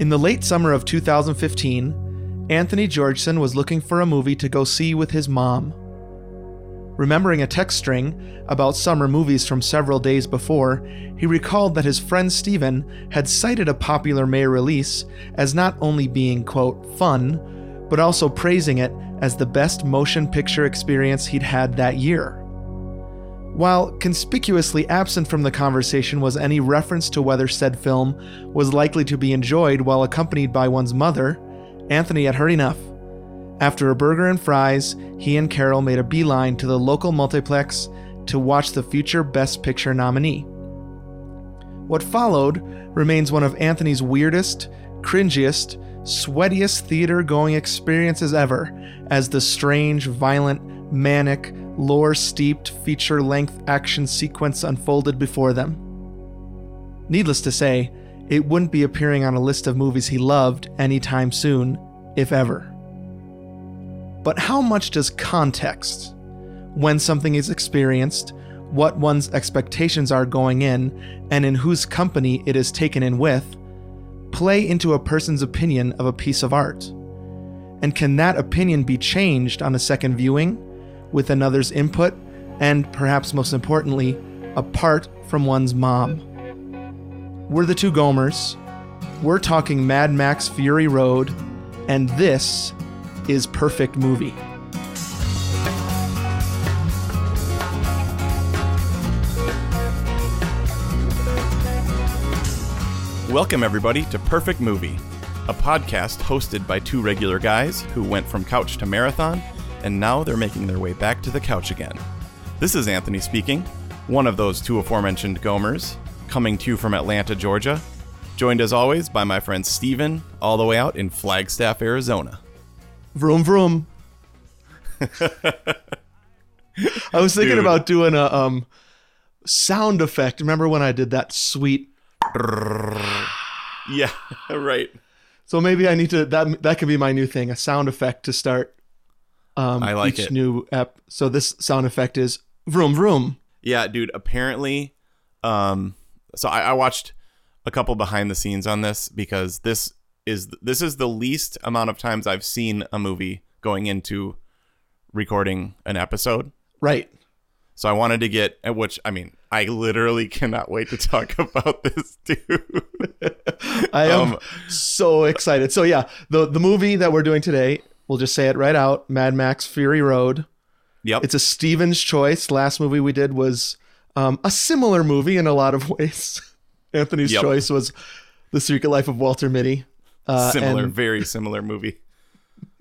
In the late summer of 2015, Anthony Georgeson was looking for a movie to go see with his mom. Remembering a text string about summer movies from several days before, he recalled that his friend Steven had cited a popular May release as not only being, quote, fun, but also praising it as the best motion picture experience he'd had that year. While conspicuously absent from the conversation was any reference to whether said film was likely to be enjoyed while accompanied by one's mother, Anthony had heard enough. After a burger and fries, he and Carol made a beeline to the local multiplex to watch the future Best Picture nominee. What followed remains one of Anthony's weirdest, cringiest, sweatiest theater going experiences ever, as the strange, violent, manic, lore steeped feature length action sequence unfolded before them. Needless to say, it wouldn't be appearing on a list of movies he loved anytime soon, if ever. But how much does context, when something is experienced, what one's expectations are going in, and in whose company it is taken in with, play into a person's opinion of a piece of art? And can that opinion be changed on a second viewing, with another's input, and perhaps most importantly, apart from one's mom? We're the two Gomers. We're talking Mad Max Fury Road, and this is Perfect Movie. Welcome, everybody, to Perfect Movie, a podcast hosted by two regular guys who went from couch to marathon, and now they're making their way back to the couch again. This is Anthony speaking, one of those two aforementioned Gomers, coming to you from Atlanta, Georgia, joined as always by my friend Steven, all the way out in Flagstaff, Arizona. Vroom vroom. I was thinking Dude. about doing a um sound effect. Remember when I did that sweet? Yeah, right. So maybe I need to that that could be my new thing, a sound effect to start um I like each it. new app. So this sound effect is vroom vroom. Yeah, dude. Apparently, um, so I, I watched a couple behind the scenes on this because this is this is the least amount of times I've seen a movie going into recording an episode. Right. So I wanted to get, at which I mean, I literally cannot wait to talk about this, dude. I am Um, so excited. So yeah, the the movie that we're doing today, we'll just say it right out, Mad Max Fury Road. Yep. It's a Stevens choice. Last movie we did was um, a similar movie in a lot of ways. Anthony's Yep. choice was The Secret Life of Walter Mitty. Uh, similar, very similar movie.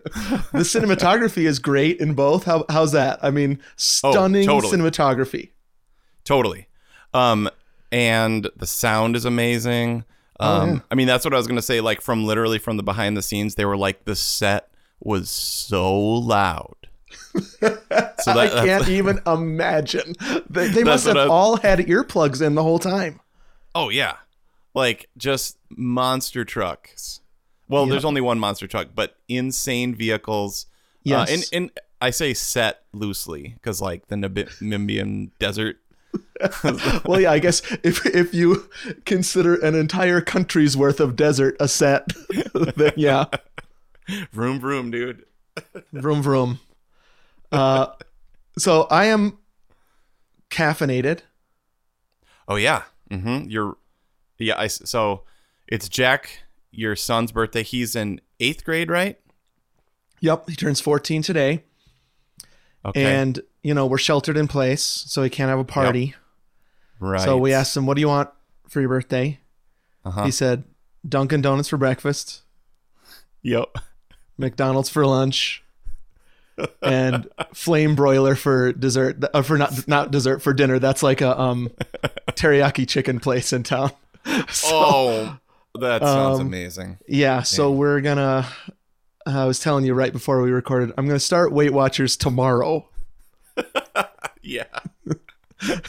the cinematography is great in both. How, how's that? I mean, stunning Oh, totally. cinematography. Totally. Um, and the sound is amazing. Um, yeah. I mean, that's what I was gonna say. Like from literally from the behind the scenes, they were like the set was so loud. So I that, can't even imagine. They, they must have I- all had earplugs in the whole time. oh yeah, like just monster trucks. Well, Yeah. there's only one monster truck, but insane vehicles. Yes. Uh, and and I say set loosely because like the Namib- Namibian desert. well, yeah, I guess if if you consider an entire country's worth of desert a set, then yeah, Vroom vroom, dude. vroom vroom. Uh, so I am caffeinated. Oh yeah. Mm-hmm. You're yeah. I so it's Jack, your son's birthday. He's in eighth grade, right? Yep, he turns 14 today, Okay. and you know we're sheltered in place, so he can't have a party. right. So we asked him, "What do you want for your birthday?" Uh-huh. He said, "Dunkin' Donuts for breakfast, Yep. McDonald's for lunch." and flame broiler for dessert uh, for not not dessert for dinner that's like a um teriyaki chicken place in town so, oh, that sounds um, amazing. yeah so Dang. we're gonna i was telling you right before we recorded i'm gonna start weight watchers tomorrow Yeah.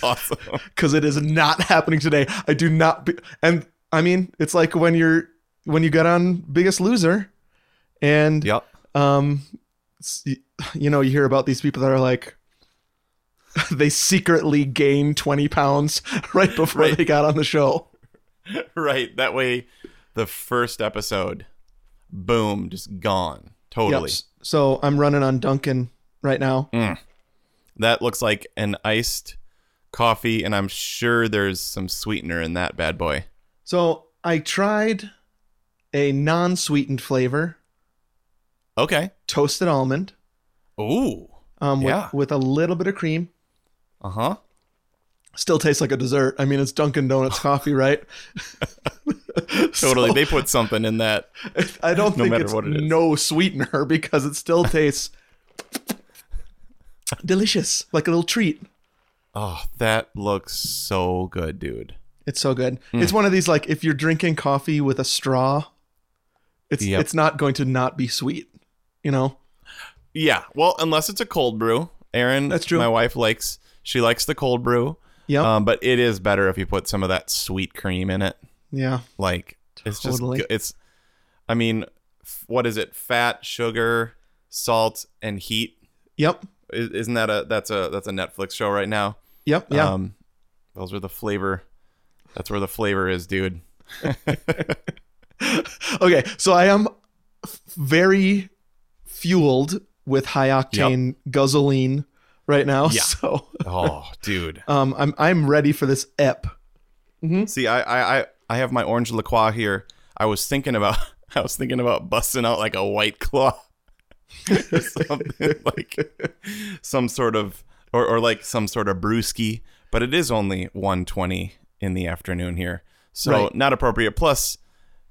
awesome. because it is not happening today i do not be, and i mean it's like when you're when you get on biggest loser and Yep. um you know you hear about these people that are like they secretly gained 20 pounds right before Right. they got on the show Right. That way, the first episode, boom, just gone. Totally. Yep. So I'm running on Dunkin' right now. That looks like an iced coffee, and I'm sure there's some sweetener in that bad boy. So I tried a non-sweetened flavor, Okay. toasted almond, Ooh. um, with, Yeah. with a little bit of cream. Uh huh. Still tastes like a dessert. I mean, it's Dunkin' Donuts coffee, right? Totally. So, they put something in that. I don't no think matter it's what it is. no sweetener because it still tastes delicious, like a little treat. Oh, that looks so good, dude. It's so good. Hmm. It's one of these like if you're drinking coffee with a straw, it's Yep. it's not going to not be sweet. You know? Yeah. Well, unless it's a cold brew. Aaron, That's true. My wife likes she likes the cold brew. Yeah, Um, but it is better if you put some of that sweet cream in it. yeah. Like it's just Totally. go- it's. I mean, f- what is it? Fat, sugar, salt, and heat. Yep. Isn't that a that's a that's a Netflix show right now? Yep. Yeah. Um, those are the flavor. That's where the flavor is, dude. okay. So I am very fueled with high octane gasoline right now. Yeah. So Oh, dude. um I'm I'm ready for this ep. See, I, I, I, I have my orange LaCroix here. I was thinking about, I was thinking about busting out like a white claw, or something like some sort of, or, or like some sort of brewski. But it is only 1:20 in the afternoon here, so Right. not appropriate. Plus,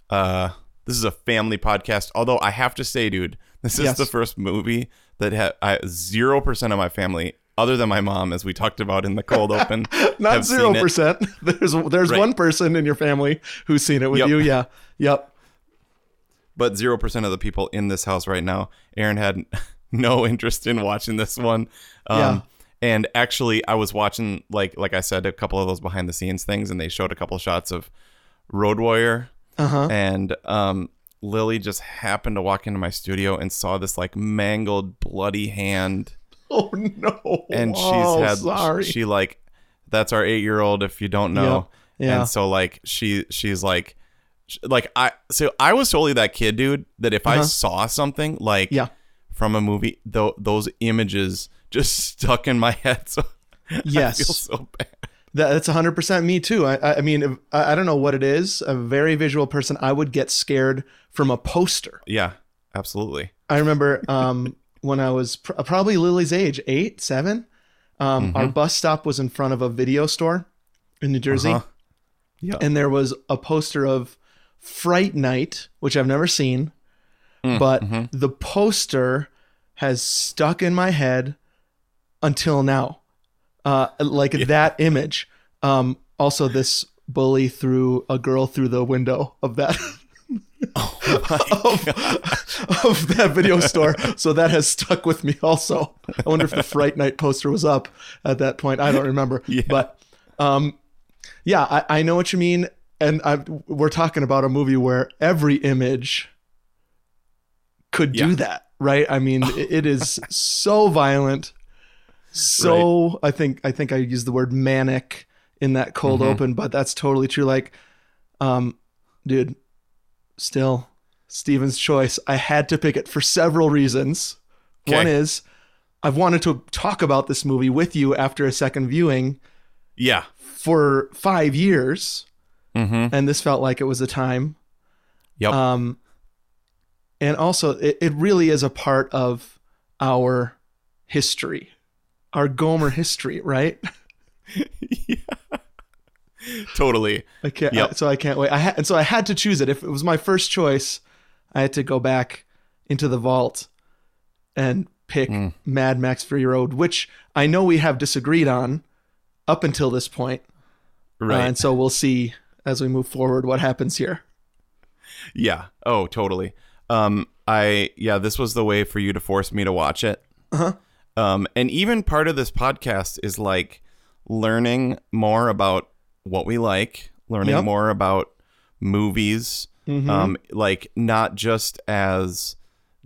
uh, this is a family podcast. Although I have to say, dude, this is the first movie that had zero percent of my family, other than my mom, as we talked about in the cold open, Not zero percent. There's there's Right. one person in your family who's seen it with Yep. you. Yeah. Yep. but 0% of the people in this house right now aaron had no interest in watching this one um, Yeah. and actually i was watching like like i said a couple of those behind the scenes things and they showed a couple shots of road warrior Uh huh. and um, lily just happened to walk into my studio and saw this like mangled bloody hand Oh no. and she's oh, had sorry. she like that's our eight year old if you don't know Yeah. Yeah. and so like she she's like like i so i was totally that kid dude that if i Uh-huh. saw something like Yeah. from a movie though those images just stuck in my head so i Yes. feel so bad That, that's 100% me too. I, I mean, I, I don't know what it is. A very visual person. I would get scared from a poster. yeah absolutely I remember um, when I was pr- probably Lily's age, eight, seven. Um, Mm-hmm. Our bus stop was in front of a video store in New Jersey, Uh-huh. yeah and there was a poster of Fright Night, which I've never seen, Mm, but mm-hmm. the poster has stuck in my head until now. Uh, like that image. Um, also, this bully threw a girl through the window of that. of, of that video store. So that has stuck with me also. I wonder if the Fright Night poster was up at that point. I don't remember. Yeah. But um, yeah, I, I know what you mean. And I, we're talking about a movie where every image could do Yeah. that, right? I mean, it is so violent. So I think I think I used the word manic in that cold Mm-hmm. open, but that's totally true. Like, um, dude, still Steven's choice. I had to pick it for several reasons. Okay. One is I've wanted to talk about this movie with you after a second viewing yeah for five years, mm-hmm. and this felt like it was a time. yep Um, and also, it, it really is a part of our history, our Gomer history, right? Yeah. Totally I can't, Yep. so I can't wait. I ha- and so I had to choose it. If it was my first choice, I had to go back into the vault and pick Hmm. Mad Max Fury Road, which I know we have disagreed on up until this point. Uh, right and so we'll see as we move forward what happens here. Yeah. Oh, totally. Um, I yeah, this was the way for you to force me to watch it. Uh-huh. Um, and even part of this podcast is like learning more about what we like, learning Yep. more about movies, Mhm. um, like not just as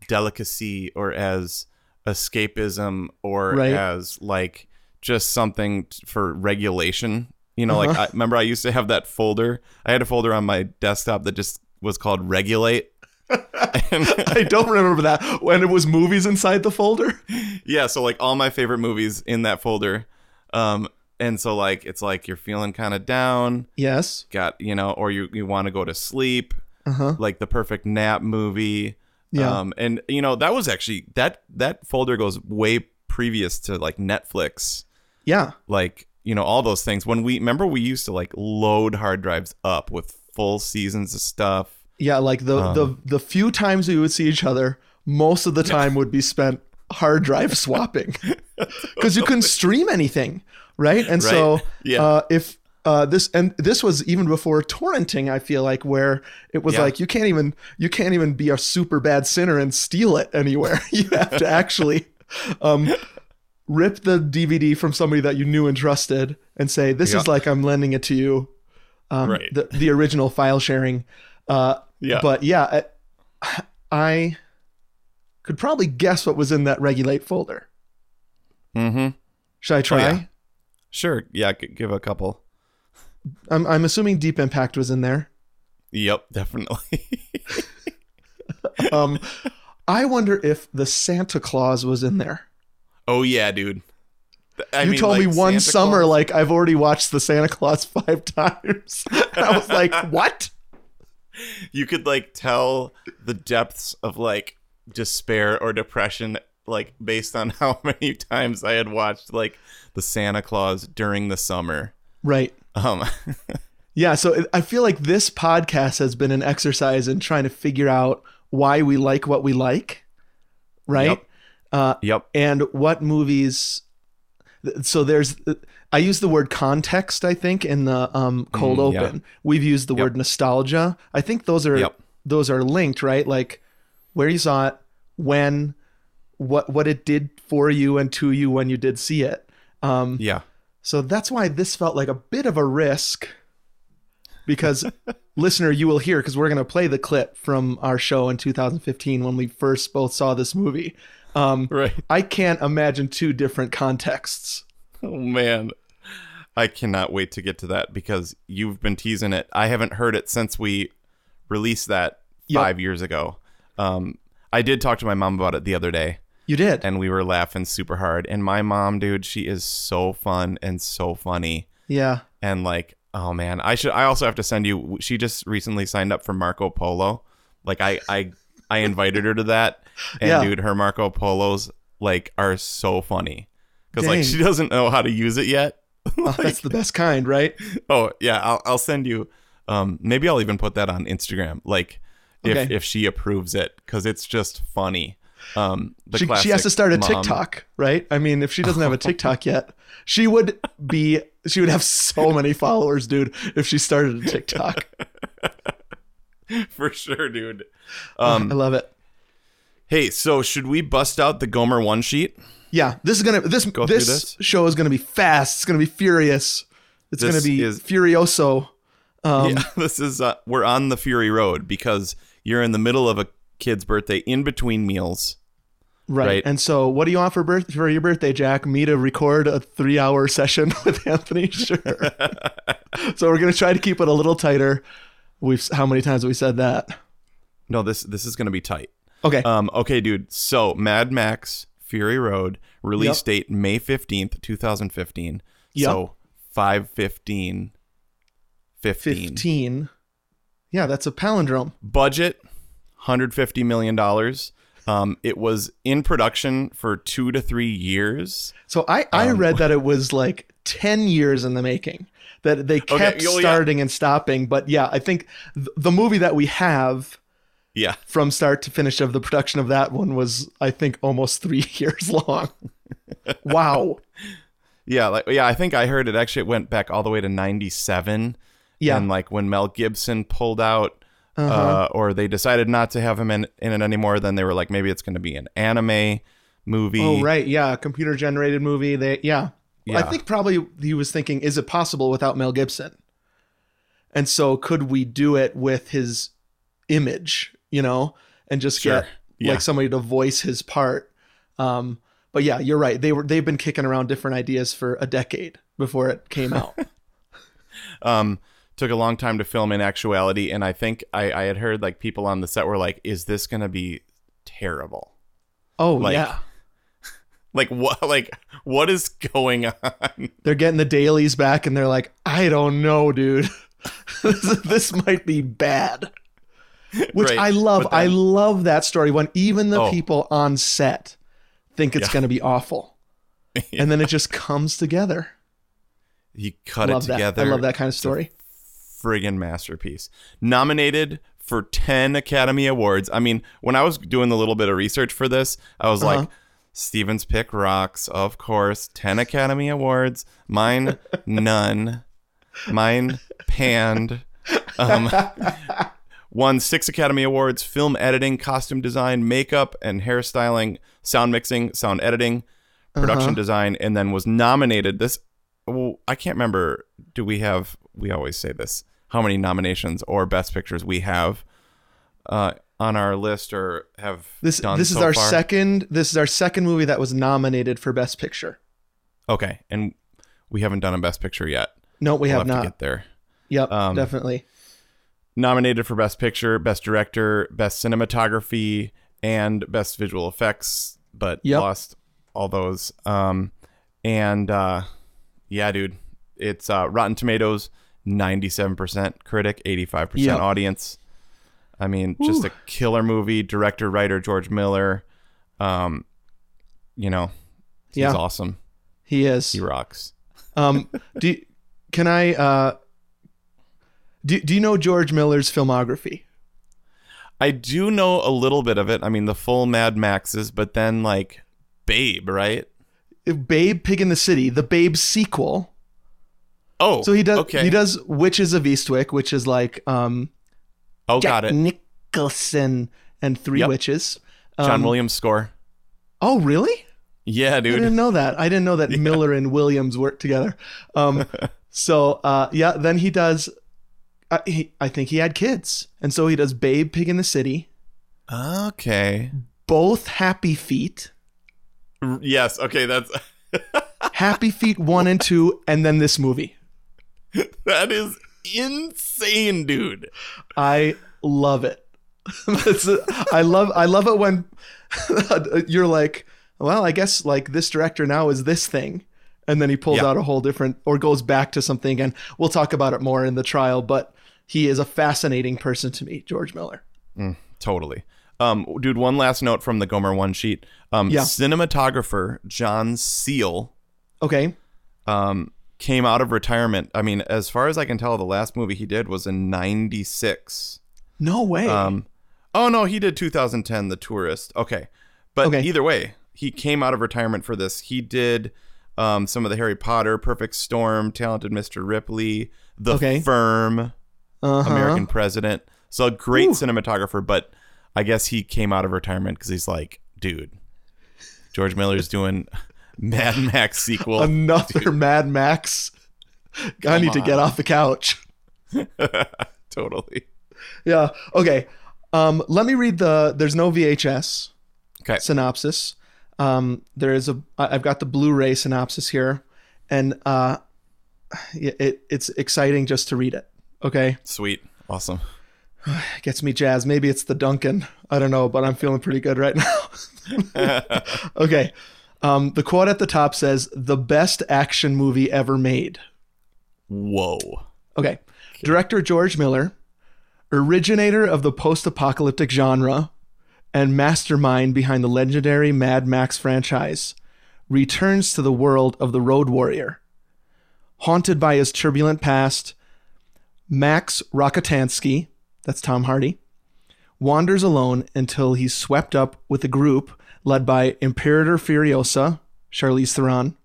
delicacy or as escapism or Right. as like just something t- for regulation. You know, like Uh-huh. I remember I used to have that folder. I had a folder on my desktop that just was called Regulate. I don't remember that when it was movies inside the folder. yeah, so like all my favorite movies in that folder. Um, and so like it's like you're feeling kind of down, Yes. got you know, or you you want to go to sleep, Uh huh. like the perfect nap movie. Yeah. Um, and you know that was actually that that folder goes way previous to like Netflix, Yeah. like you know all those things. When we remember we used to like load hard drives up with full seasons of stuff. Yeah. Like the Um, the the few times we would see each other, most of the time would be spent hard drive swapping because you couldn't stream anything, right? And so Yeah. uh, if uh, this and this was even before torrenting, I feel like where it was Yeah. like you can't even you can't even be a super bad sinner and steal it anywhere. you have to actually um, rip the DVD from somebody that you knew and trusted and say, "This is like I'm lending it to you." Um, Right. The the original file sharing. Uh, Yeah. But yeah, I, I could probably guess what was in that regulate folder. Mm-hmm. Should I try? yeah. Sure. Yeah. Give a couple. I'm I'm assuming Deep Impact was in there. Yep. Definitely. Um, I wonder if the Santa Claus was in there. oh yeah, dude. I you mean, told like, me one Santa summer, Claus- like I've already watched the Santa Claus five times. I was like, what? You could like tell the depths of like despair or depression like based on how many times I had watched like the Santa Claus during the summer. Right. Um Yeah. So I feel like this podcast has been an exercise in trying to figure out why we like what we like. Right. Yep. Uh, yep. and what movies so there's i use the word context i think in the um, cold Mm, yeah. open we've used the Yep. word nostalgia i think those are Yep. those are linked right like where you saw it when what what it did for you and to you when you did see it um, Yeah. so that's why this felt like a bit of a risk because listener you will hear because we're going to play the clip from our show in 2015 when we first both saw this movie um, Right. I can't imagine two different contexts. Oh man. I cannot wait to get to that because you've been teasing it. I haven't heard it since we released that Yep. 5 years ago. Um I did talk to my mom about it the other day. You did. and we were laughing super hard. And my mom, dude, she is so fun and so funny. yeah. And like, oh man, I should. I also have to send you. She just recently signed up for Marco Polo. Like, I, I, I invited her to that. And Yeah. dude, her Marco Polos like are so funny because like she doesn't know how to use it yet. Oh, that's the best kind, right? Oh yeah, I'll, I'll send you. Um, maybe I'll even put that on Instagram. Like, if Okay. if she approves it, because it's just funny. Um, She, she has to start a mom- TikTok, right? I mean, if she doesn't have a TikTok yet, she would be. She would have so many followers, dude, if she started a TikTok. for sure, dude. Um, I love it. Hey, so should we bust out the Gomer one sheet? Yeah, this is gonna this through this, this? show is gonna be fast. It's gonna be furious. It's This gonna be is- furioso. Um, yeah, this is uh, we're on the Fury Road because you're in the middle of a kid's birthday, in between meals. Right. Right. And so, what do you want for birth for your birthday, Jack? Me to record a three-hour session with Anthony? Sure. so we're gonna try to keep it a little tighter. We've how many times have we said that? No, this this is gonna be tight. Okay. Um, okay, dude. So Mad Max Fury Road release Yep. date May fifteenth, two thousand fifteen. Yep. So five fifteen. 15. Fifteen. Yeah, that's a palindrome. Budget, hundred fifty million dollars. Um, it was in production for two to three years. So I I Um, read that it was like ten years in the making. That they kept yeah. starting and stopping. But yeah, I think th- the movie that we have Yeah. from start to finish of the production of that one was I think almost three years long. wow. Yeah, like yeah, I think I heard it actually went back all the way to 97. Yeah. And like when Mel Gibson pulled out Uh-huh. uh, or they decided not to have him in, in it anymore, then they were like maybe it's going to be an anime movie. Oh right, yeah, computer generated movie. They yeah. I think probably he was thinking, is it possible without Mel Gibson? And so could we do it with his image, you know, and just Sure. get Yeah. like somebody to voice his part? Um, but yeah, you're right. They were they've been kicking around different ideas for a decade before it came out. Um took a long time to film in actuality, and I think I, I had heard like people on the set were like, "Is this gonna be terrible? Oh Like- yeah, Like what? Like what is going on?" they're getting the dailies back, and they're like, I don't know, dude. this, this might be bad. Which Right, I love. but I love that story when even the Oh. people on set think it's Yeah. going to be awful, and then it just comes together. He cut love it that. together. I love that kind of story. friggin' masterpiece. Nominated for 10 Academy Awards. I mean, when I was doing a little bit of research for this, I was Uh-huh. like, Steven's pick rocks, of course. 10 Academy Awards. Mine, none. Mine, panned. Um, won six Academy Awards film editing, costume design, makeup, and hairstyling, sound mixing, sound editing, production Uh-huh. design, and then was nominated. This, well, I can't remember. Do we have, we always say this, how many nominations or best pictures we have uh, on our list or have This done this is so our far? second. This is our second movie that was nominated for Best Picture. Okay, and we haven't done a best picture yet. No, we We'll have have not. to get there. Yep, um, definitely. Nominated for best picture best director best cinematography and best visual effects but Yep. lost all those um and uh yeah dude it's uh rotten tomatoes 97% critic 85% Yep. audience i mean just a killer movie director writer george miller um you know he's Yeah. awesome He is. he rocks Um, do you- can I? Uh, do Do you know George Miller's filmography? i do know a little bit of it i mean the full mad maxes but then like babe right Babe, Pig in the City, the Babe sequel. Oh, So he does. Okay. He does Witches of Eastwick, which is like um, Oh, Jack got it. Nicholson and Three Yep. Witches. John Um, Williams score. Oh, really? Yeah, dude. I didn't know that. I didn't know that Miller and Williams worked together. Um, so uh, yeah, then he does. Uh, he, I think he had kids, and so he does Babe, Pig in the City, Okay. both Happy Feet, Yes. Okay. That's Happy Feet one and two, and then this movie. that is insane, dude. I love it. I love I love it when you're like, well, I guess like this director now is this thing, and then he pulls Yeah. out a whole different or goes back to something and We'll talk about it more in the trial, but he is a fascinating person to me, George Miller. Totally. Um, dude. One last note from the Gomer one sheet. Um, Yeah. cinematographer John Seale Okay, um came out of retirement. I mean, as far as I can tell, the last movie he did was in '96. no way. Um, oh no, he did 2010, The Tourist. Okay, but Okay. either way, he came out of retirement for this. He did um, some of the Harry Potter, Perfect Storm, Talented Mr. Ripley, The Okay. Firm, uh-huh. American President. So a great Ooh. cinematographer, but I guess he came out of retirement because he's like, dude, George Miller's doing Mad Max sequel. Another Mad Max. I need to get off the couch. totally. Yeah. Okay. Um, let me read the. There's no VHS. Okay. synopsis. Um, there is a. I've got the Blu-ray synopsis here, and uh, it it's exciting just to read it. Okay, Sweet. Awesome. gets me jazz. Maybe it's the Dunkin'. I don't know, but I'm feeling pretty good right now. okay. Um, the quote at the top says, "The best action movie ever made." Whoa. Okay. Director George Miller, originator of the post apocalyptic genre and mastermind behind the legendary Mad Max franchise, returns to the world of the Road Warrior. Haunted by his turbulent past, Max Rockatansky, that's Tom Hardy, wanders alone until he's swept up with a group led by Imperator Furiosa, Charlize Theron,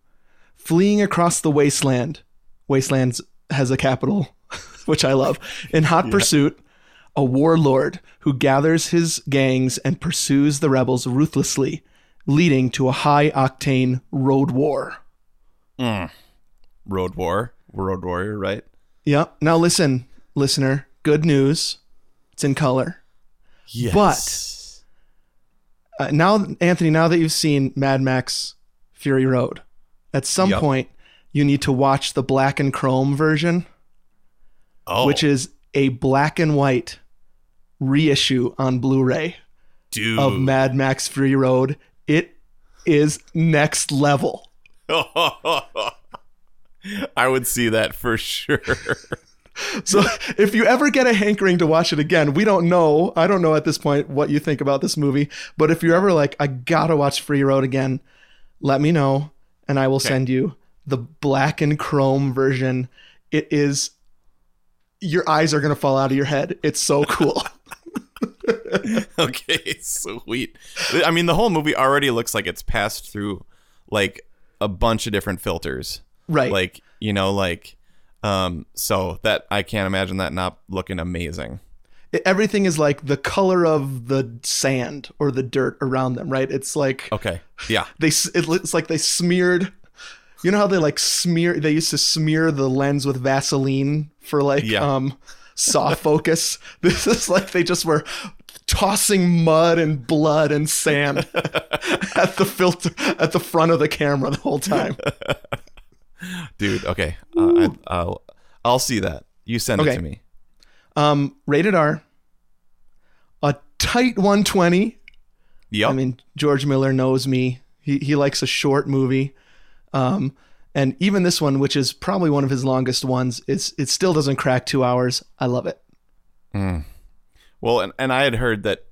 fleeing across the wasteland. Wastelands has a capital, which I love. In hot pursuit, a warlord who gathers his gangs and pursues the rebels ruthlessly, leading to a high octane road war. Mm. Road War. Road Warrior, right? Yep. Now listen, listener, good news. It's in color. Yes. Uh, now, Anthony, now that you've seen Mad Max Fury Road, at some Yep. point you need to watch the black and chrome version Oh, which is a black and white reissue on Blu-ray dude. of Mad Max Fury Road. It is next level. I would see that for sure. So if you ever get a hankering to watch it again, we don't know. I don't know at this point what you think about this movie, but if you're ever like, I gotta watch Free Road again, let me know, and I will send you the black and chrome version. It is. Your eyes are gonna fall out of your head. It's so cool. okay, sweet. I mean, the whole movie already looks like it's passed through like a bunch of different filters. Right. Like, you know, like um so that I can't imagine that not looking amazing. It- everything is like the color of the sand or the dirt around them. Right. It's like Okay. Yeah. they it, it's like they smeared you know how they like smear they used to smear the lens with vaseline for like Yeah. um soft focus this is like they just were tossing mud and blood and sand at the filter at the front of the camera the whole time Dude, okay. Uh, I, I'll I'll see that. You send it to me. um rated r a tight 120 Yep. I mean, George Miller knows me. He he likes a short movie. Um, and even this one, which is probably one of his longest ones, it's it still doesn't crack two hours. I love it. well, and, and I had heard that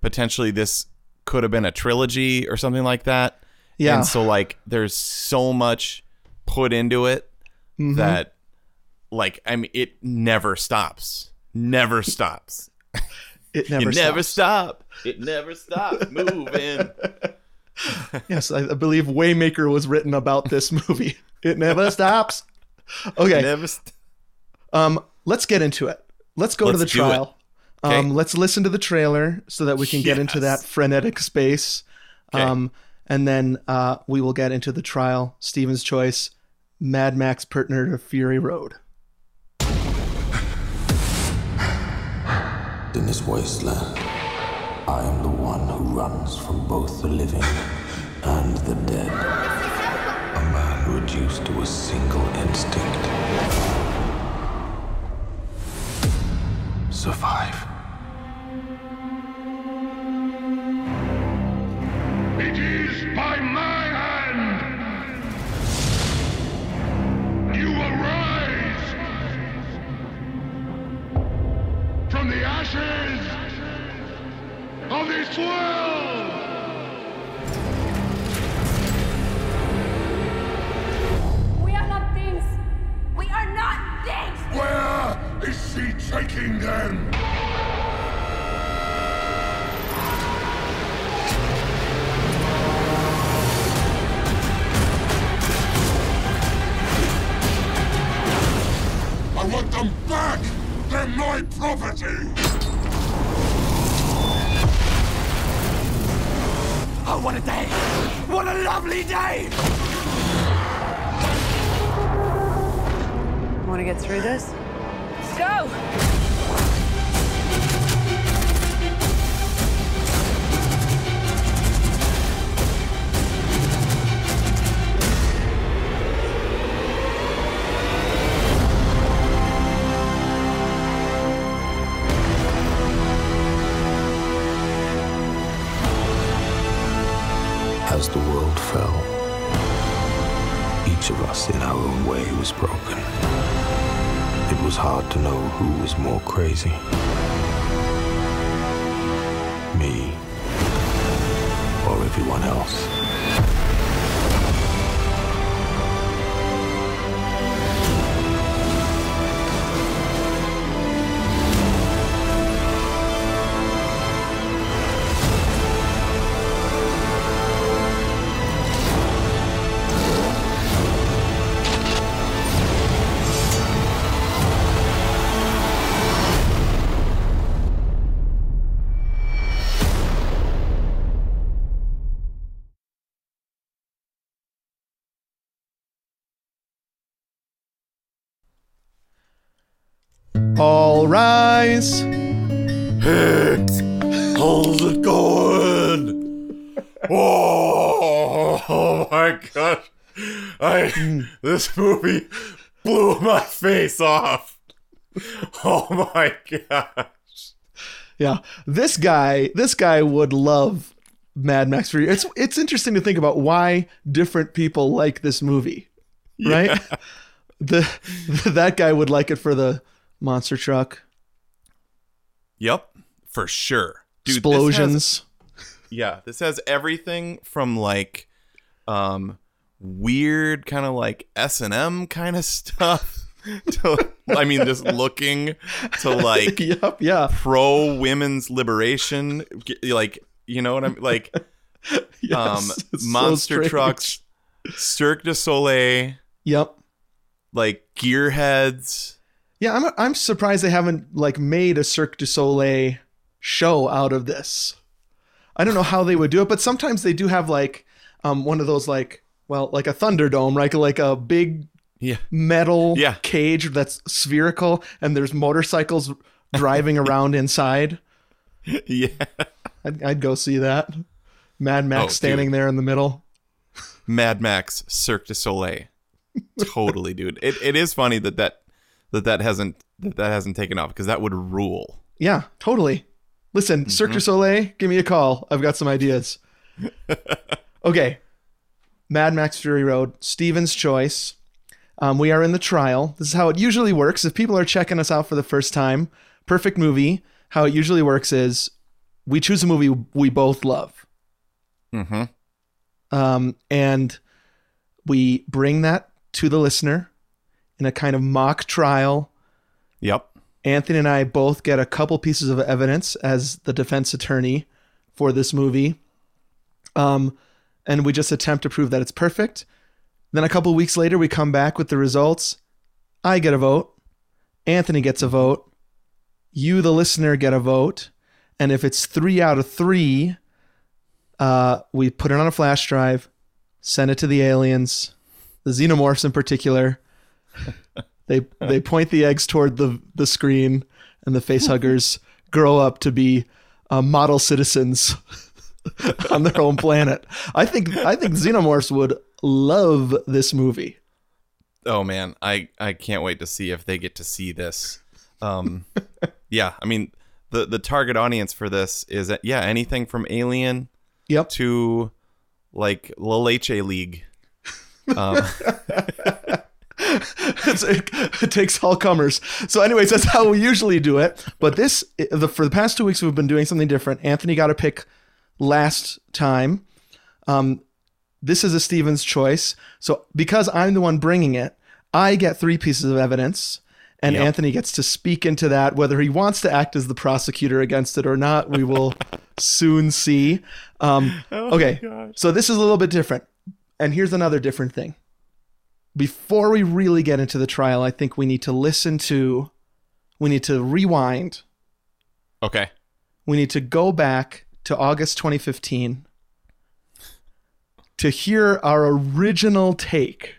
potentially this could have been a trilogy or something like that. Yeah. And so like there's so much put into it Mm-hmm. that like I mean it never stops. Never stops. It never, it never stops. stop. It never stops moving. Yes, I, I believe Waymaker was written about this movie. It never stops. Okay, never st- um, let's get into it. Let's go to the Let's do it. trial. Um, let's listen to the trailer so that we can get into that frenetic space. Okay. Um, and then uh, we will get into the trial. Steven's choice, Mad Max Partner to Fury Road. In this wasteland, I am the one who runs from both the living and the dead. A man reduced to a single instinct. Survive. It is by my from the ashes of this world. We are not things. We are not things. Where is she taking them? My property! Oh, what a day! What a lovely day! Want to get through this? Let's Go. More crazy. Rise. How's it going? Oh, oh my gosh. I this movie blew my face off. Oh my god. Yeah, this guy, this guy would love Mad Max Fury. It's it's interesting to think about why different people like this movie, right? The that guy would like it for the monster truck Yep, for sure. Dude, this has- explosions. yeah, this has everything from like um weird kind of like S&M kind of stuff to I mean just looking to like yep, yeah, pro women's liberation like you know what I'm like yes, um it's so monster trucks Cirque du Soleil Yep. like gearheads Yeah, I'm I'm surprised they haven't like made a Cirque du Soleil show out of this. I don't know how they would do it, but sometimes they do have like um one of those like well like a Thunderdome, right? Like a big yeah metal Yeah. cage that's spherical, and there's motorcycles driving around inside. yeah I'd, I'd go see that. Mad Max Oh, standing dude. there in the middle. Mad Max Cirque du Soleil totally dude it, it is funny that that that that hasn't that that hasn't taken off because that would rule Yeah, totally. Listen, Cirque du Soleil, give me a call. I've got some ideas. okay. Mad Max Fury Road, Steven's choice. Um, we are in the trial. This is how it usually works. If people are checking us out for the first time, perfect movie. How it usually works is we choose a movie we both love. mm-hmm Um, and we bring that to the listener in a kind of mock trial. yep Anthony and I both get a couple pieces of evidence as the defense attorney for this movie. Um, and we just attempt to prove that it's perfect. Then a couple weeks later, we come back with the results. I get a vote. Anthony gets a vote. You, the listener, get a vote. And if it's three out of three, uh, we put it on a flash drive, send it to the aliens, the xenomorphs in particular. They they point the eggs toward the the screen, and the face huggers grow up to be uh, model citizens on their own planet. I think I think xenomorphs would love this movie. Oh man, I I can't wait to see if they get to see this. Um, yeah, I mean the the target audience for this is yeah anything from Alien Yep. to like La Leche League. Um, it, it takes all comers. So, anyways, that's how we usually do it. But this, the for the past two weeks, we've been doing something different. Anthony got a pick last time. Um, this is a Stevens choice. So, because I'm the one bringing it, I get three pieces of evidence, and Yep. Anthony gets to speak into that. Whether he wants to act as the prosecutor against it or not, we will soon see. Um, okay, so this is a little bit different. And here's another different thing before we really get into the trial, I think we need to listen to, we need to rewind. okay, We need to go back to August 2015 to hear our original take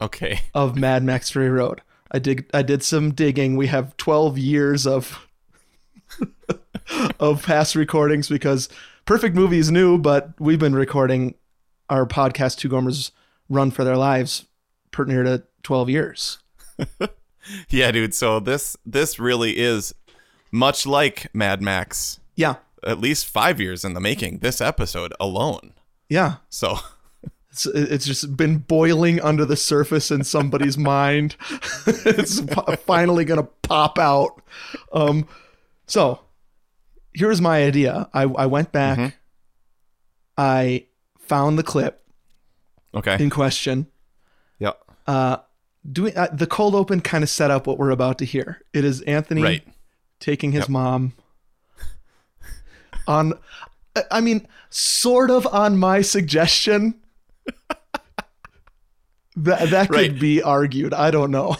okay, of Mad Max Fury Road. I did I did some digging. We have 12 years of of past recordings because Perfect Movie is new, but we've been recording our podcast Two Gomers Run for Their Lives pretty near to 12 years. yeah, dude. So this this really is much like Mad Max. Yeah. At least five years in the making. This episode alone. Yeah. So It's, it's just been boiling under the surface in somebody's mind. it's finally going to pop out. Um, so here's my idea. I, I went back. I found the clip okay, in question. Uh, doing uh, the cold open kind of set up what we're about to hear. It is Anthony right. taking his Yep. mom on I- I mean sort of on my suggestion that that could Right. be argued I don't know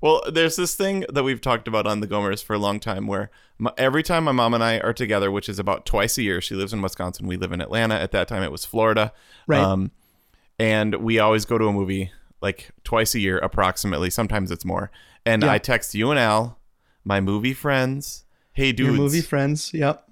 Well, there's this thing that we've talked about on the Gomers for a long time where my, every time my mom and I are together, which is about twice a year, she lives in Wisconsin, we live in Atlanta. At that time, it was Florida. Right. Um, and we always go to a movie like twice a year, approximately. Sometimes it's more. And Yeah. I text you and Al, my movie friends, hey, dudes, your movie friends yep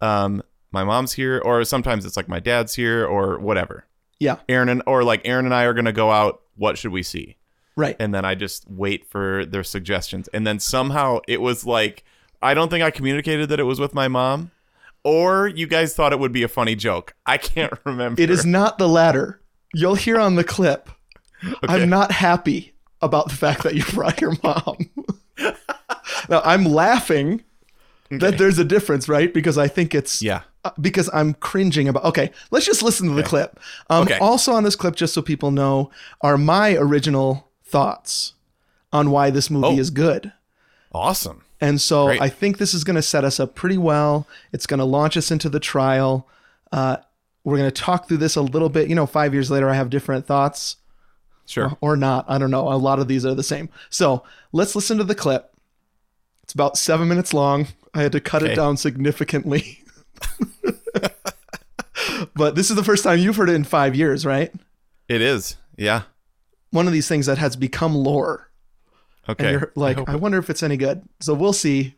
um, my mom's here, or sometimes it's like my dad's here, or whatever. yeah Aaron and or like Aaron and I are gonna go out. What should we see? Right. and then I just wait for their suggestions. And then somehow it was like I don't think I communicated that it was with my mom, or you guys thought it would be a funny joke. I can't remember. It is not the latter. You'll hear on the clip. I'm not happy about the fact that you brought your mom. now I'm laughing that there's a difference, right? Because I think it's Yeah. uh, because I'm cringing about. Okay, let's just listen to the clip. Um, Okay. Also on this clip, just so people know, are my original thoughts on why this movie Oh. is good. Awesome. And so Great. I think this is going to set us up pretty well. It's going to launch us into the trial. Uh, we're going to talk through this a little bit. You know, five years later, I have different thoughts Sure. or not. I don't know. A lot of these are the same. So let's listen to the clip. It's about seven minutes long. I had to cut Okay. it down significantly. but this is the first time you've heard it in five years, right? It is. Yeah. One of these things that has become lore. Okay. And you're like, hope I, wonder if it's any good. So we'll see.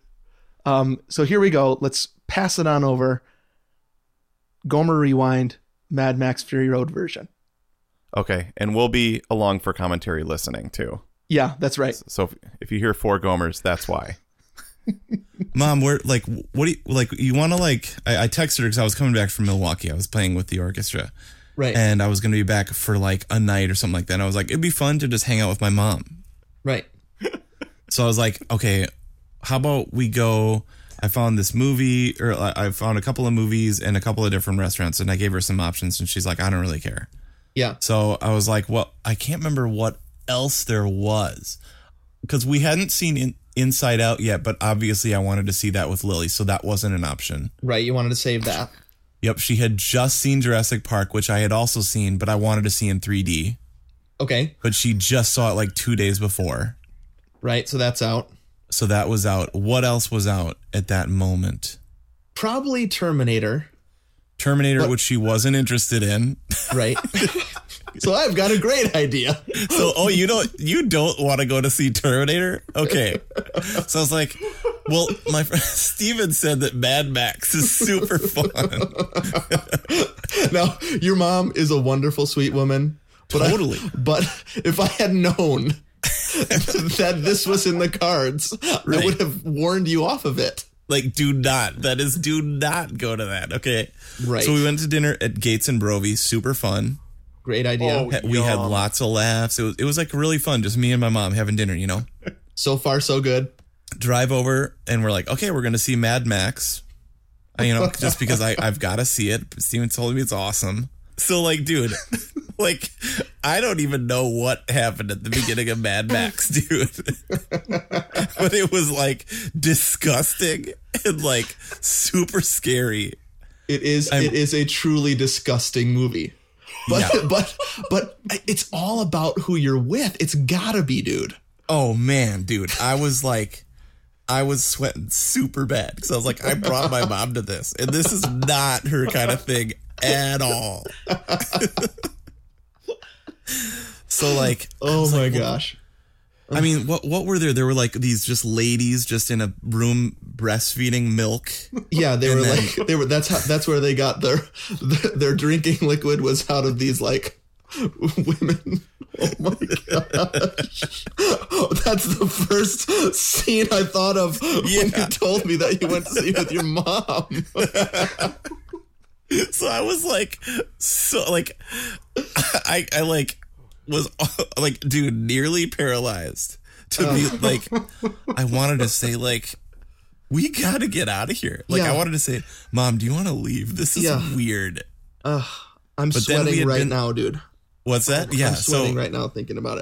Um, so here we go. Let's pass it on over. Gomer Rewind, Mad Max Fury Road version. Okay. And we'll be along for commentary listening too. Yeah, that's right. So if, if you hear four Gomers, that's why. Mom, we're like, what do you like? You want to like? I, I texted her because I was coming back from Milwaukee. I was playing with the orchestra, Right. and I was going to be back for like a night or something like that. And I was like, it'd be fun to just hang out with my mom. right. So I was like, okay, how about we go? I found this movie, or I I found a couple of movies and a couple of different restaurants, and I gave her some options, and she's like, I don't really care. Yeah. So I was like, well, I can't remember what else there was because we hadn't seen in, Inside Out yet, but obviously I wanted to see that with Lily, so that wasn't an option. Right. You wanted to save that. Yep, she had just seen Jurassic Park, which I had also seen, but I wanted to see in 3D. Okay. But she just saw it like two days before. Right. So that's out. So that was out. What else was out at that moment? Probably Terminator. Terminator, which she wasn't interested in. Right. so I've got a great idea. So, oh, you don't you don't want to go to see Terminator? Okay. So I was like, well, my friend Steven said that Mad Max is super fun. Now, your mom is a wonderful, sweet woman. But I- Totally. but if I had known that this was in the cards, I would have warned you off of it. Like, do not. That is, do not go to that. Okay. Right. So we went to dinner at Gates and Brovi. Super fun. Great idea. Oh, Ha- We had lots of laughs. It was it was like really fun. Just me and my mom having dinner. You know. So far, so good. Drive over and we're like, okay, we're gonna see Mad Max. You know, just because I I've got to see it. Steven told me it's awesome. So like, dude, like I don't even know what happened at the beginning of Mad Max, dude. but it was like disgusting and like super scary. It is. it is a truly disgusting movie. But Yeah. but but it's all about who you're with. It's gotta be, dude. Oh man, dude, I was like, I was sweating super bad because I was like, I brought my mom to this, and this is not her kind of thing at all. so like, Oh my gosh. I mean, what what were there? There were like these just ladies just in a room breastfeeding milk. Yeah, they were then- like they were. That's how. That's where they got their their drinking liquid was out of these like women. Oh my gosh! That's the first scene I thought of when you told me that you went to see with your mom. So I was like, so like, I I like was like, dude, nearly paralyzed to be like, I wanted to say like, we got to get out of here. Like Yeah. I wanted to say, mom, do you want to leave? This is Yeah. weird. I'm then we sweating right been- now, dude. What's that? Yeah. I'm So right now thinking about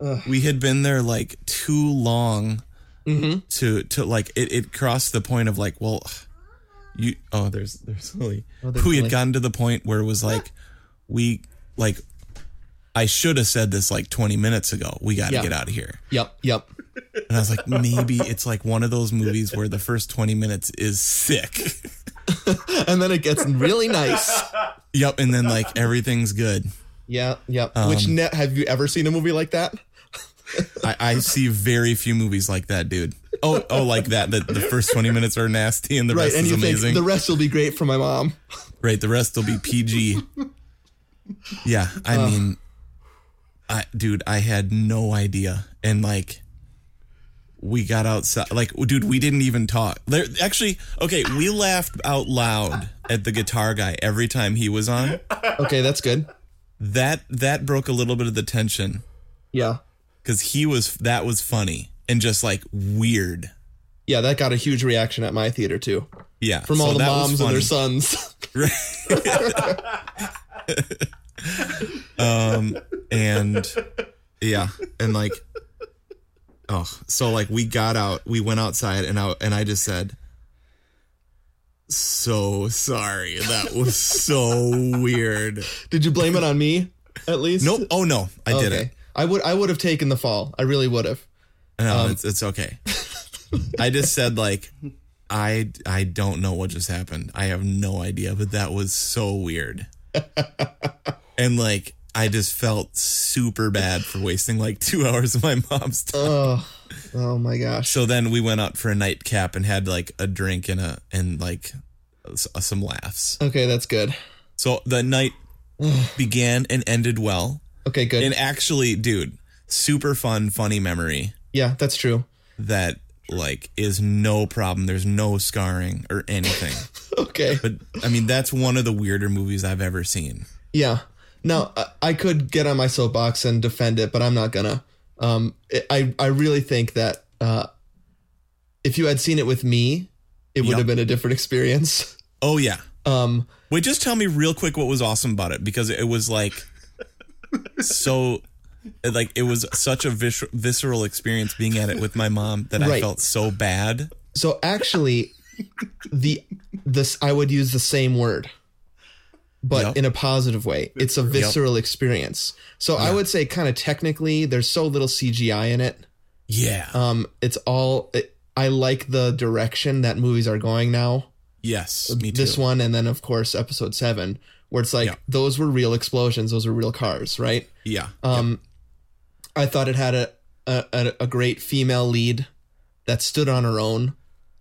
it. we had been there like too long Mm-hmm. to to like it, it crossed the point of like well you oh there's there's Lily there's we had Lily. gotten to the point where it was like we like I should have said this like 20 minutes ago we got to Yeah. get out of here Yep, yep. and I was like maybe it's like one of those movies where the first 20 minutes is sick And then it gets really nice. yep and then like everything's good Yeah, yep. Which Um, net have you ever seen a movie like that? I, I see very few movies like that dude oh oh like that the, the first 20 minutes are nasty and the Right, rest and is you amazing think the rest will be great for my mom. Right, the rest will be PG. yeah, I mean, I, dude, I had no idea, and like, we got outside. Like, dude, we didn't even talk. There, actually, okay, we laughed out loud at the guitar guy every time he was on. Okay, that's good. That that broke a little bit of the tension Yeah. because he was that was funny and just like weird. Yeah, that got a huge reaction at my theater too. Yeah, From so all the moms and their sons. um and yeah and like oh so like we got out we went outside and I and I just said so sorry that was so weird Did you blame it on me at least? nope oh no I Okay. didn't I would I would have taken the fall. I really would have. No Um, it's, it's okay I just said like I I don't know what just happened I have no idea but that was so weird and like I just felt super bad for wasting like two hours of my mom's time. Oh, oh my gosh. So then we went out for a nightcap and had like a drink and a and like s- some laughs. Okay, that's good. So the night began and ended well. Okay, good. And actually, dude, super fun, funny memory yeah, that's true. that like is no problem. There's no scarring or anything. Okay. but I mean, that's one of the weirder movies I've ever seen. Yeah. Now I- could get on my soapbox and defend it, but I'm not gonna. Um, I I really think that uh, if you had seen it with me, it would Yep. have been a different experience. Oh yeah. Um, Wait, just tell me real quick what was awesome about it because it was like so like it was such a vis- visceral experience being at it with my mom that I felt so bad. so actually, the this I would use the same word, but Yep. in a positive way. It's a visceral experience. So I would say, kind of technically, there's so little CGI in it. Yeah. Um, it's all. It, I like the direction that movies are going now. yes, me too. this one and then of course episode 7 where it's like Yeah. those were real explosions those were real cars right Yeah. um i thought it had a a, a- great female lead that stood on her own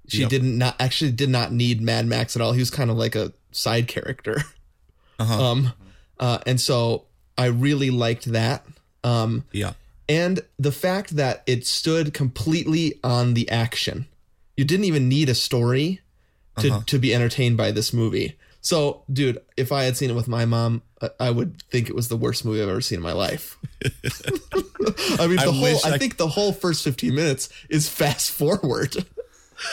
she Yep. didn't not actually did not need mad max at all he was kind of like a side character Uh-huh. um uh and so i really liked that um yeah. and the fact that it stood completely on the action. You didn't even need a story to, Uh-huh. to be entertained by this movie. So, dude, if I had seen it with my mom, I- would think it was the worst movie I've ever seen in my life. I mean, the I whole I, I- think the whole first 15 minutes is fast forward.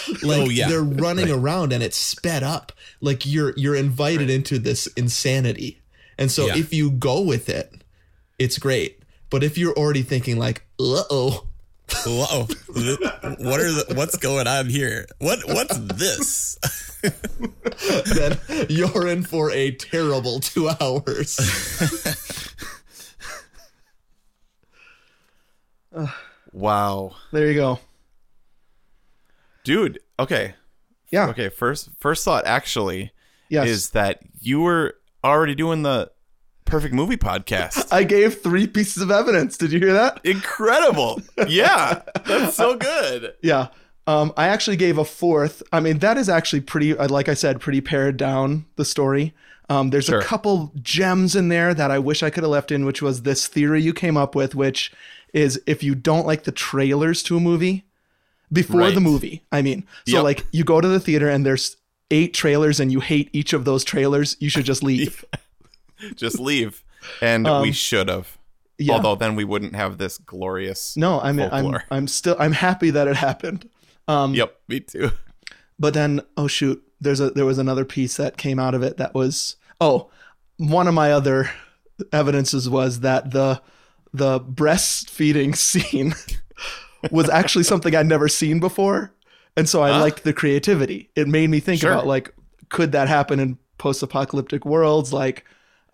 Oh, like Oh, yeah. they're running around and it's sped up. Like you're you're invited into this insanity. And so Yeah. if you go with it, it's great. But if you're already thinking like, uh-oh, Whoa. what are the, what's going on here? What what's this? then you're in for a terrible two hours. Wow. there you go. Dude, okay. Yeah. Okay, first first thought actually Yes. is that you were already doing the perfect movie podcast. I gave three pieces of evidence. Did you hear that? Incredible. Yeah. That's so good. Yeah. Um, I actually gave a fourth. I mean, that is actually pretty, uh, like I said, pretty pared down the story. Um, there's Sure. a couple gems in there that I wish I could have left in, which was this theory you came up with, which is if you don't like the trailers to a movie before Right. the movie, I mean, so Yep. like you go to the theater and there's eight trailers and you hate each of those trailers, you should just leave. Just leave. And we should have. Um, yeah. Although then we wouldn't have this glorious no, I'm, I'm. I'm still, I'm happy that it happened. Um, Yep, me too. But then, oh shoot, there's a there was another piece that came out of it that was oh, one of my other evidences was that the the breastfeeding scene was actually something I'd never seen before, and so I liked the creativity. It made me think Sure. about like, could that happen in post-apocalyptic worlds? Like,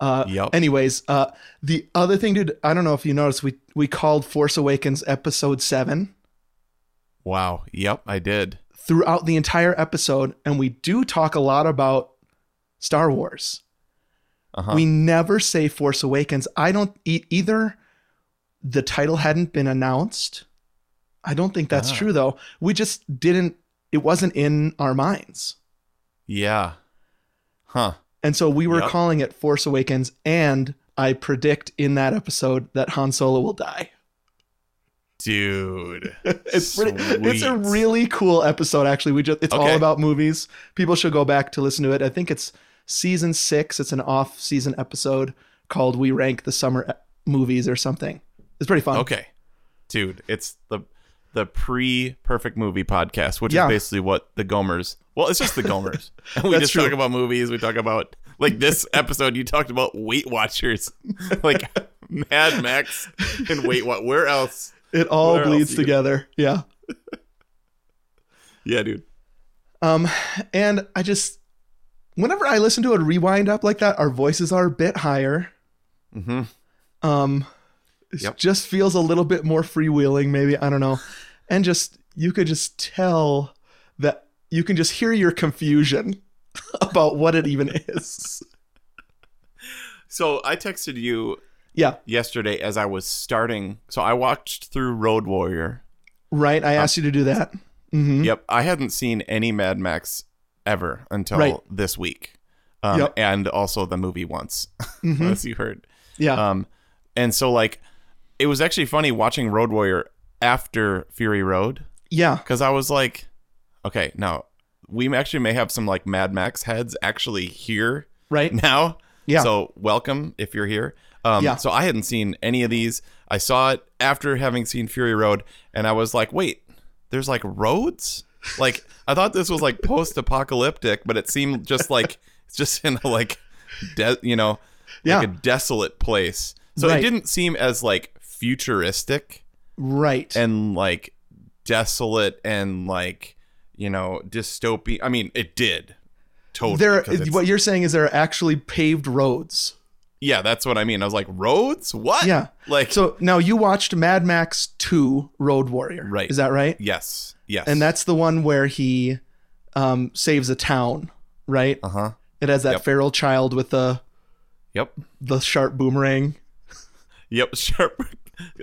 uh, Yep. anyways, uh, the other thing, dude, I don't know if you noticed, we we called Force Awakens Episode Seven Wow. Yep, I did. throughout the entire episode, and we do talk a lot about Star Wars. Uh-huh. We never say Force Awakens. I don't e- either. The title hadn't been announced. I don't think that's Ah. true though. We just didn't. It wasn't in our minds, Yeah. Huh. And so we were Yep. calling it Force Awakens and I predict in that episode that Han Solo will die. Dude. It's pretty, it's a really cool episode actually. We just it's all about movies. People should go back to listen to it. I think it's season 6. It's an off-season episode called We Rank the Summer e- Movies or something. It's pretty fun. Okay. Dude, it's the the pre perfect movie podcast, which Yeah. is basically what the Gomers well, it's just the Gomers. And we just true. talk about movies, we talk about like this episode you talked about Weight Watchers. like Mad Max and Weight What where else? It all Where bleeds together. Yeah. Yeah, dude. Um, and I just, whenever I listen to a rewind up like that, our voices are a bit higher. Mm-hmm. Um, it Yep. just feels a little bit more freewheeling, maybe. I don't know. And just, you could just tell that you can just hear your confusion about what it even is. So I texted you Yeah, yesterday as I was starting. So I watched through Road Warrior. right. I asked you to do that. hmm Yep, I hadn't seen any Mad Max ever until Right. this week, um, Yep. and also the movie once, Mhm. as you heard. Yeah. Um, and so like, it was actually funny watching Road Warrior after Fury Road yeah. because I was like, okay, now we actually may have some like Mad Max heads actually here Right. now. Yeah. So welcome if you're here. Um, Yeah. So I hadn't seen any of these. I saw it after having seen Fury Road, and I was like, wait, there's like roads. Like I thought this was like post-apocalyptic, but it seemed just like it's just in a like, de- you know, Yeah. like a desolate place. So Right. it didn't seem as like futuristic Right. and like desolate and like you know dystopian. I mean, it did. Totally. there, what you're saying is there are actually paved roads. Yeah, that's what I mean. I was like, roads? What? Yeah. Like, So now you watched Mad Max 2 Road Warrior. Right. Is that right? yes, yes. And that's the one where he um, saves a town, right? uh huh. It has that Yep. feral child with the Yep. the sharp boomerang. Yep. Sharp.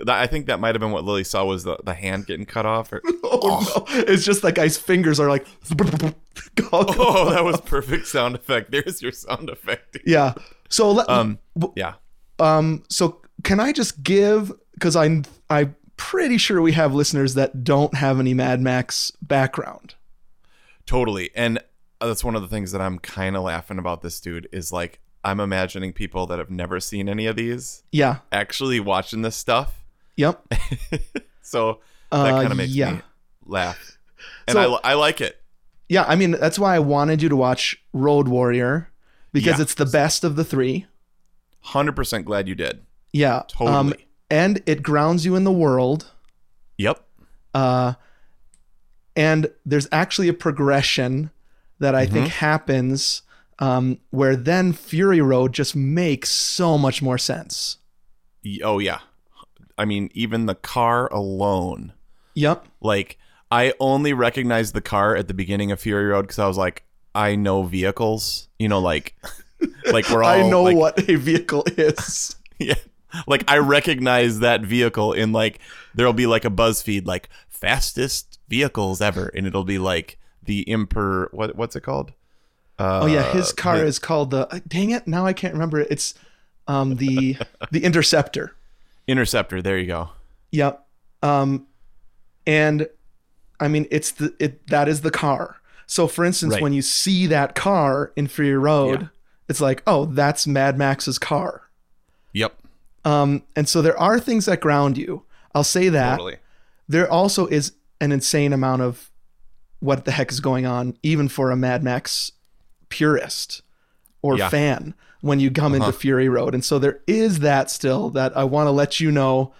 I think that might have been what Lily saw was the, the hand getting cut off. Or, Oh, no. It's just that guy's fingers are like oh, that was perfect sound effect. There's your sound effect. Yeah. So let Um. Yeah. um so can I just give cuz I I'm pretty sure we have listeners that don't have any Mad Max background. Totally. And that's one of the things that I'm kind of laughing about this dude is like I'm imagining people that have never seen any of these Yeah. actually watching this stuff. Yep. So that Uh, kind of makes yeah. me laugh. And So- I, I like it. Yeah, I mean that's why I wanted you to watch Road Warrior because Yeah. it's the best of the 3. 100% glad you did. Yeah. Um, Totally. and it grounds you in the world. Yep. Uh, and there's actually a progression that I think happens um, where then Fury Road just makes so much more sense. Oh yeah. I mean, even the car alone. Yep. Like, I only recognized the car at the beginning of Fury Road because I was like, I know vehicles. You know, like, like we're all. I know like, what a vehicle is. Yeah. Like I recognize that vehicle in like there'll be like a BuzzFeed like fastest vehicles ever, and it'll be like the Imper. What what's it called? Uh, oh yeah, his car the- is called the. uh, Dang it! Now I can't remember it. It's um the the Interceptor. Interceptor. There you go. Yep. Um, and I mean, it's the it that is the car. So, for instance, Right. when you see that car in Fury Road, Yeah. it's like, oh, that's Mad Max's car. Yep. Um, and so there are things that ground you. I'll say that. Totally. There also is an insane amount of what the heck is going on, even for a Mad Max purist or Yeah. fan when you come into Fury Road. And so there is that still that I want to let you know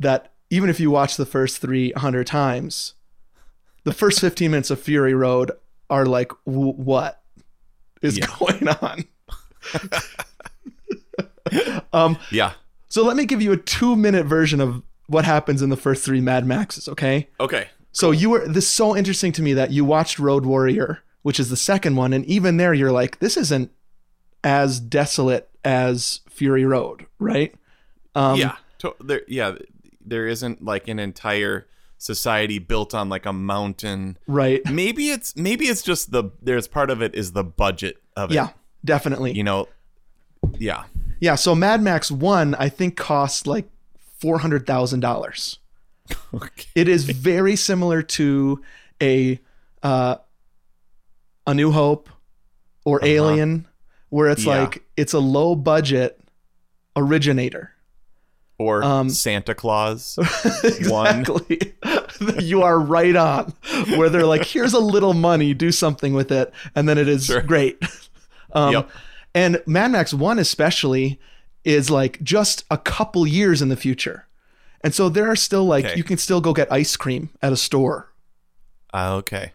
that even if you watch the first 300 times, the first 15 minutes of Fury Road are like, w- what is Yeah. going on? um, Yeah. so let me give you a two minute version of what happens in the first three Mad Maxes, okay? Okay. So you were this is so interesting to me that you watched Road Warrior, which is the second one, and even there you're like, this isn't as desolate as Fury Road, right? Um, yeah. To- there. Yeah. There isn't like an entire society built on like a mountain. Right. Maybe it's maybe it's just the there's part of it is the budget of it. Yeah, definitely. You know. Yeah. Yeah, so Mad Max 1 I think cost like $400,000. Okay. It is very similar to a uh, A New Hope or Alien where it's Uh-huh. Yeah. like it's a low budget originator. Or Um, Santa Claus. One. Exactly. you are right on. Where they're like, here's a little money, do something with it, and then it is Sure. great. Um, Yep. And Mad Max 1 especially is like just a couple years in the future. And so there are still like Okay. you can still go get ice cream at a store. Uh, okay.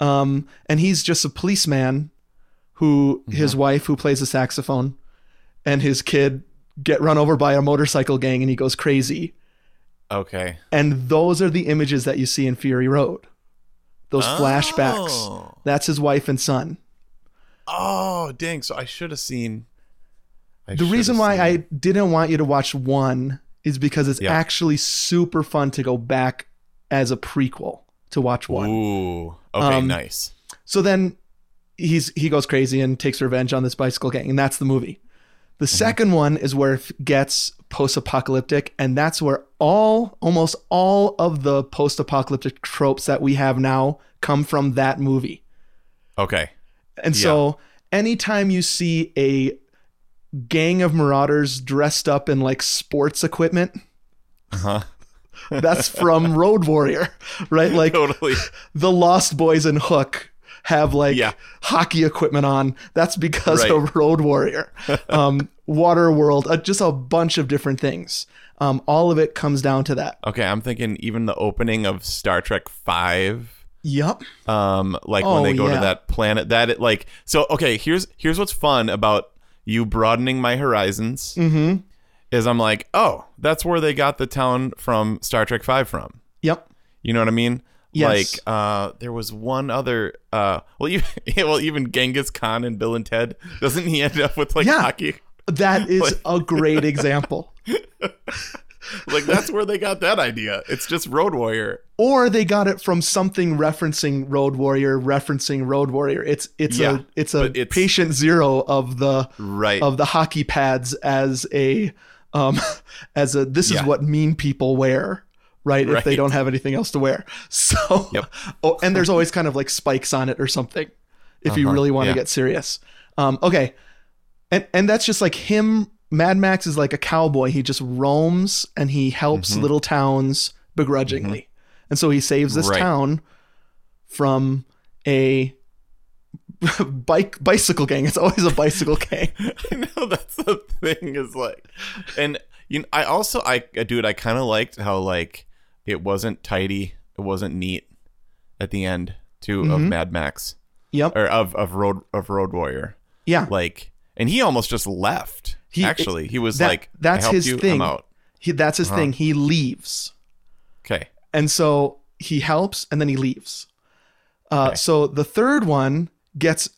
Um, and he's just a policeman who Mm-hmm. his wife who plays a saxophone and his kid get run over by a motorcycle gang and he goes crazy. Okay. And those are the images that you see in Fury Road. Those flashbacks. Oh. That's his wife and son. Oh, dang. So I should have seen. I The reason why I didn't want you to watch one is because it's Yeah. actually super fun to go back as a prequel to watch one. Ooh. Okay, Um, nice. So then he's he goes crazy and takes revenge on this bicycle gang, and that's the movie. The Mm-hmm. second one is where it gets post-apocalyptic, and that's where all almost all of the post-apocalyptic tropes that we have now come from that movie. Okay. And so anytime you see a gang of marauders dressed up in like sports equipment, Uh-huh. That's from Road Warrior, right? Like Totally. the Lost Boys and Hook have like Yeah. hockey equipment on. That's because Right. of Road Warrior. Um, Water World, uh, just a bunch of different things. Um, all of it comes down to that. Okay, I'm thinking even the opening of Star Trek Five. Yep. Um, like Oh, when they go yeah. to that planet. That it like so. Okay, here's here's what's fun about you broadening my horizons. Mm-hmm. Is I'm like, oh, that's where they got the town from Star Trek Five from. Yep. You know what I mean? Yes. Like, uh, there was one other. Uh, well, even well, even Genghis Khan and Bill and Ted. Doesn't he end up with like Yeah. hockey? That is a great example. Like that's where they got that idea. It's just Road Warrior. or they got it from something referencing Road Warrior, referencing Road Warrior. It's it's Yeah, a it's a it's- patient zero of the Right. of the hockey pads as a um as a this is what mean people wear. Right, if they don't have anything else to wear. So, Yep. oh, and there's always kind of like spikes on it or something, if you Uh-huh, really want to yeah. get serious. Um, okay, and and that's just like him. Mad Max is like a cowboy. He just roams and he helps Mm-hmm. little towns begrudgingly, and so he saves this Right. town from a bike bicycle gang. It's always a bicycle gang. I know that's the thing is like, and you know, I also I dude I kind of liked how like it wasn't tidy, it wasn't neat at the end too of Mm-hmm. Mad Max Yep. or of of Road of Road Warrior. Yeah. Like, and he almost just left. He- actually, he was that- like, that's his you, thing. He, that's Uh-huh. his thing. He leaves. Okay. And so he helps and then he leaves. Uh, Okay. So the third one gets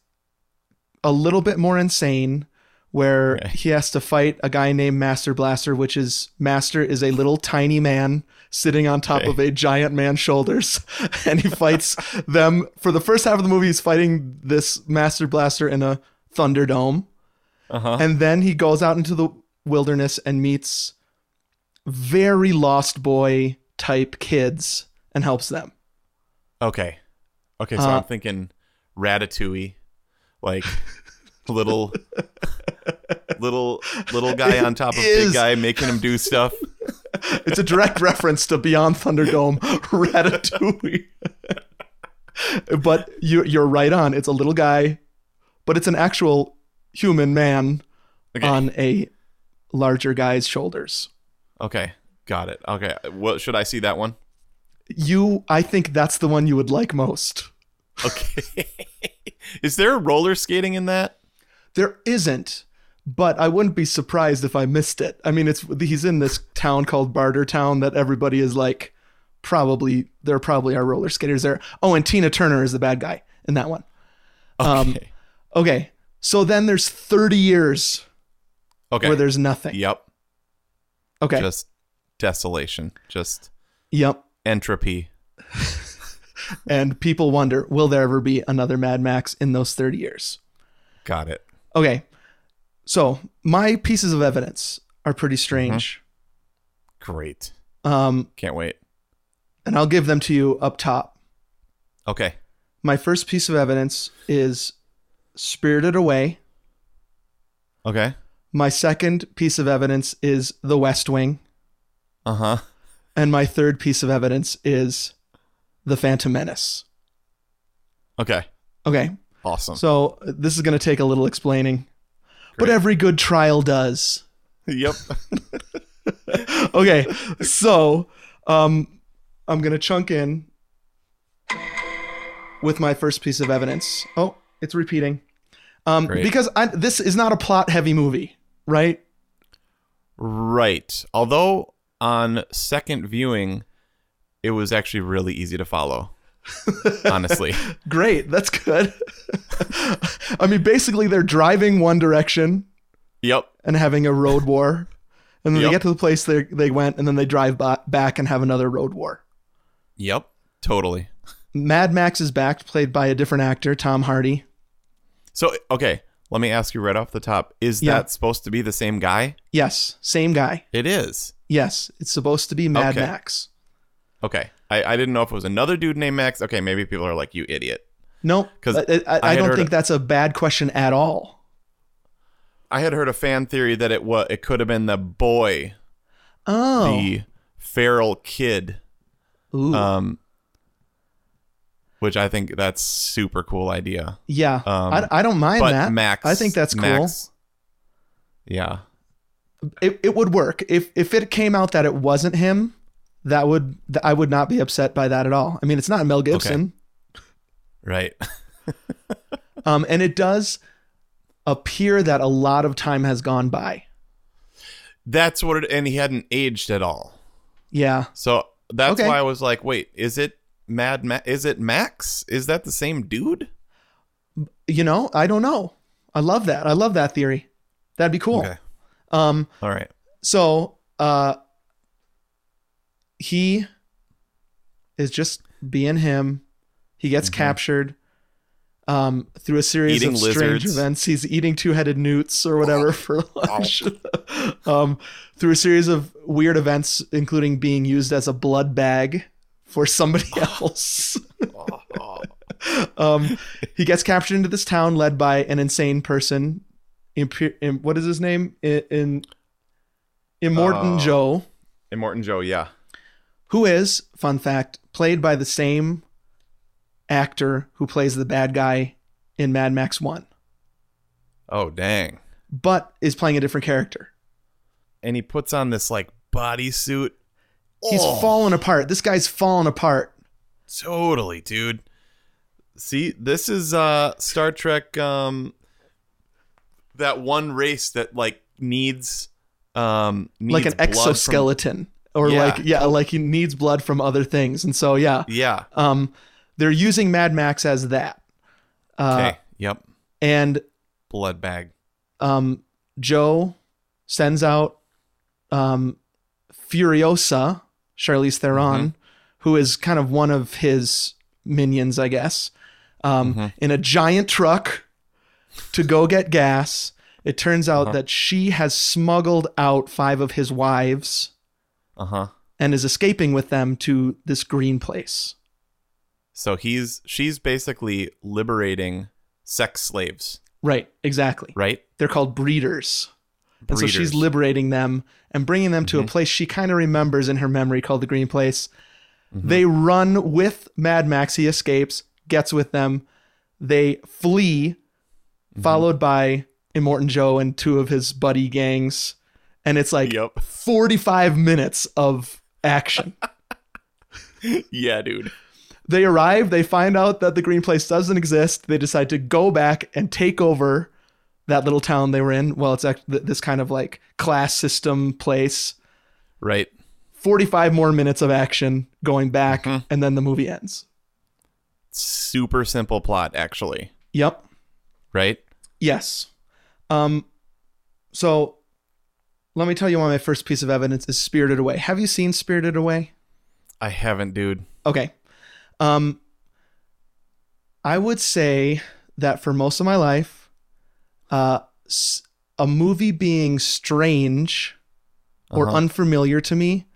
a little bit more insane where Okay. he has to fight a guy named Master Blaster, which is Master is a little tiny man sitting on top Okay. of a giant man's shoulders. and he fights them. For the first half of the movie, he's fighting this Master Blaster in a Thunderdome. Uh huh. And then he goes out into the wilderness and meets very lost boy type kids and helps them. Okay. Okay. So Uh, I'm thinking Ratatouille, like little, little, little guy on top of big guy, making him do stuff. It's a direct reference to Beyond Thunderdome, Ratatouille. but you, you're right on. It's a little guy, but it's an actual human man Okay. on a larger guy's shoulders. Okay. Got it. Okay. What should I see that one? You, I think that's the one you would like most. Okay. Is there roller skating in that? There isn't, but I wouldn't be surprised if I missed it. I mean, it's he's in this town called Bartertown that everybody is like, probably there probably are roller skaters there. Oh, and Tina Turner is the bad guy in that one. Um, Okay. Okay, so then there's 30 years okay. where there's nothing. Yep. Okay. Just desolation. Just yep. entropy. And people wonder, will there ever be another Mad Max in those 30 years? Got it. Okay. So my pieces of evidence are pretty strange. Great. Um, Can't wait. and I'll give them to you up top. Okay. My first piece of evidence is Spirited Away. Okay. My second piece of evidence is The West Wing. Uh huh. And my third piece of evidence is The Phantom Menace. Okay. Okay. Awesome. So this is going to take a little explaining, but every good trial does. yep. Okay. So um, I'm going to chunk in with my first piece of evidence. Oh, it's repeating. Um, Great. because I, this is not a plot heavy movie, right? right. Although on second viewing, it was actually really easy to follow. Honestly. Great. That's good. I mean, basically, they're driving one direction Yep. and having a road war. And then Yep. they get to the place they they went, and then they drive ba- back and have another road war. Yep. Totally. Mad Max is back, played by a different actor, Tom Hardy. So okay, let me ask you right off the top: Is Yeah. that supposed to be the same guy? Yes, same guy. It is. Yes, it's supposed to be Mad Okay. Max. Okay. I, I didn't know if it was another dude named Max. Okay, maybe people are like, "You idiot." Nope. 'Cause I, I, I don't think a- that's a bad question at all. I had heard a fan theory that it was it could have been the boy, Oh, the feral kid, Ooh. um, which I think that's super cool idea. yeah. um, I, I don't mind that. Max, I think that's cool. Max- yeah. It, it would work if if it came out that it wasn't him. That would th- I would not be upset by that at all. I mean, it's not Mel Gibson, Right. um, and it does appear that a lot of time has gone by. that's what it. And he hadn't aged at all. Yeah. So that's Okay. why I was like, wait, is it Mad Ma- Is it Max? Is that the same dude? You know, I don't know. I love that. I love that theory. That'd be cool. Okay. Um, All right. so uh, he is just being him. He gets captured um, through a series Mm-hmm. Eating of strange events. He's eating two-headed newts or whatever for lunch. um, through a series of weird events, including being used as a blood bag for somebody else. um, he gets captured into this town led by an insane person. Imp- Im- what is his name? In, in Immortan Uh, Joe, Immortan Joe, yeah. Who is, fun fact, played by the same actor who plays the bad guy in Mad Max 1, Oh dang. but is playing a different character. And he puts on this like bodysuit. He's Oh. fallen apart. This guy's falling apart. Totally, dude. See, this is uh Star Trek um that one race that like needs um needs like an blood from- exoskeleton. Or Yeah. like yeah, like he needs blood from other things. And so yeah. yeah. Um they're using Mad Max as that. Uh, Okay. yep. and Blood bag. um, Joe sends out um, Furiosa, Charlize Theron, who is kind of one of his minions, I guess, um, in a giant truck to go get gas. It turns out that she has smuggled out five of his wives Uh-huh. and is escaping with them to this green place. So he's she's basically liberating sex slaves, Right, exactly. right? They're called breeders. And so she's Mm-hmm. liberating them and bringing them to a place she kind of remembers in her memory called the Green Place. Mm-hmm. They run with Mad Max. He escapes, gets with them. They flee, Mm-hmm. followed by Immortan Joe and two of his buddy gangs. And it's like Yep. 45 minutes of action. yeah, dude. they arrive, they find out that the Green Place doesn't exist. They decide to go back and take over that little town they were in. Well, it's this kind of like class system place. Right. 45 more minutes of action going back, Mm-hmm. and then the movie ends. Super simple plot, actually. Yep. Right? Yes. Um, so let me tell you why my first piece of evidence is Spirited Away. Have you seen Spirited Away? I haven't, dude. Okay. Um, I would say that for most of my life, uh, a movie being strange or Uh-huh. unfamiliar to me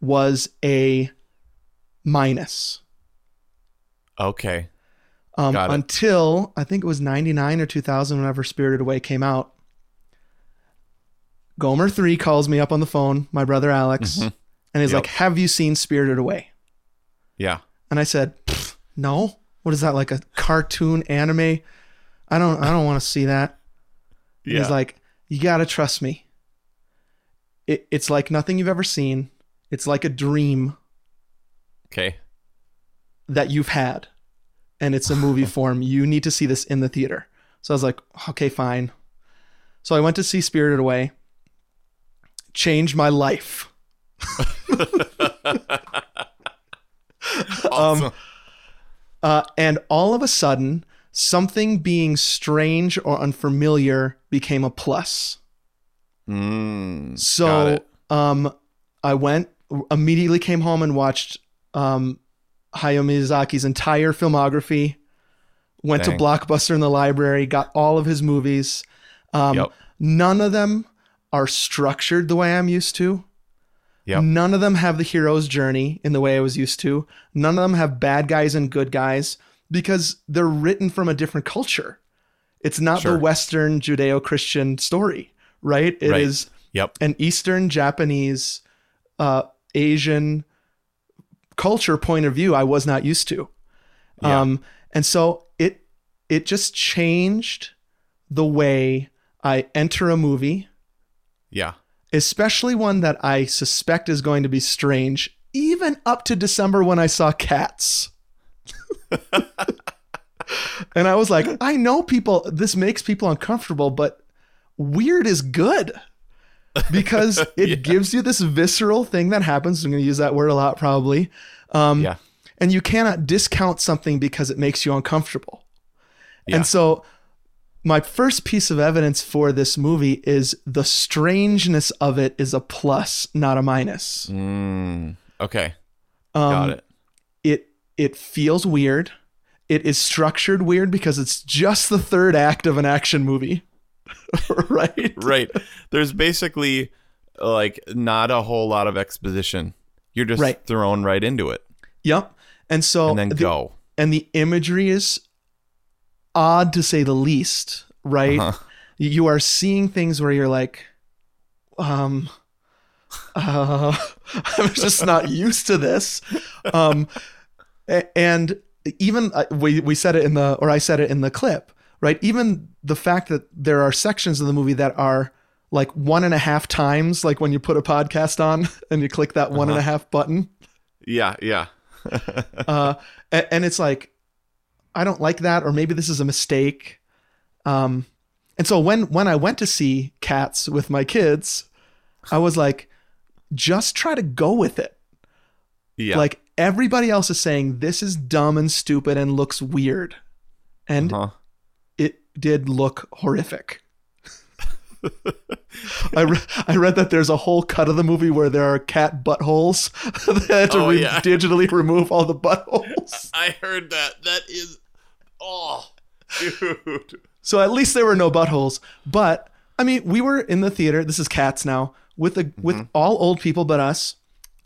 was a minus. Okay. Um, until I think it was 99 or 2000 whenever Spirited Away came out. Gomer 3 calls me up on the phone, my brother Alex, and he's Mm-hmm. Yep. like, Have you seen Spirited Away? Yeah. And I said, No. What is that, like a cartoon anime? I don't I don't want to see that. Yeah. He's like, You gotta trust me. It, it's like nothing you've ever seen. It's like a dream okay. that you've had and it's a movie form. You need to see this in the theater. So I was like, okay, fine. So I went to see Spirited Away. Changed my life. Awesome. Uh, and all of a sudden, something being strange or unfamiliar became a plus. Mm, So um, I went immediately came home and watched um, Hayao Miyazaki's entire filmography. Went Dang. to Blockbuster in the library, got all of his movies. Um, Yep. None of them are structured the way I'm used to. Yep. None of them have the hero's journey in the way I was used to. None of them have bad guys and good guys because they're written from a different culture. It's not Sure. the Western Judeo Christian story, right? It is Right. Yep. an Eastern Japanese, uh, Asian culture point of view I was not used to. Yeah. Um, and so it it just changed the way I enter a movie, Yeah. especially one that I suspect is going to be strange, even up to December when I saw Cats. and I was like, I know people, this makes people uncomfortable, but weird is good because it gives you this visceral thing that happens. I'm going to use that word a lot probably. Um, Yeah. And you cannot discount something because it makes you uncomfortable. Yeah. And so my first piece of evidence for this movie is the strangeness of it is a plus, not a minus. Mm, okay. Um, Got it. It it feels weird. It is structured weird because it's just the third act of an action movie. right? Right. There's basically like not a whole lot of exposition. You're just Right. thrown right into it Yep. And so and then the- go. and the imagery is odd to say the least, right? Uh-huh. You are seeing things where you're like, um, uh, I'm just not used to this. Um, and even uh, we we said it in the or I said it in the clip, right? Even the fact that there are sections of the movie that are like one and a half times, like when you put a podcast on and you click that one and a half button, Yeah. Yeah. uh, a- and, it's like I don't like that, or maybe this is a mistake. Um, and so when when I went to see Cats with my kids, I was like, just try to go with it. Yeah. Like everybody else is saying, this is dumb and stupid and looks weird, and huh. it did look horrific. I, re- I read that there's a whole cut of the movie where there are cat buttholes. had to Oh, re- yeah. digitally remove all the buttholes. I heard that. That is oh dude. So at least there were no buttholes. But I mean, we were in the theater. This is Cats now with the with mm-hmm. all old people but us.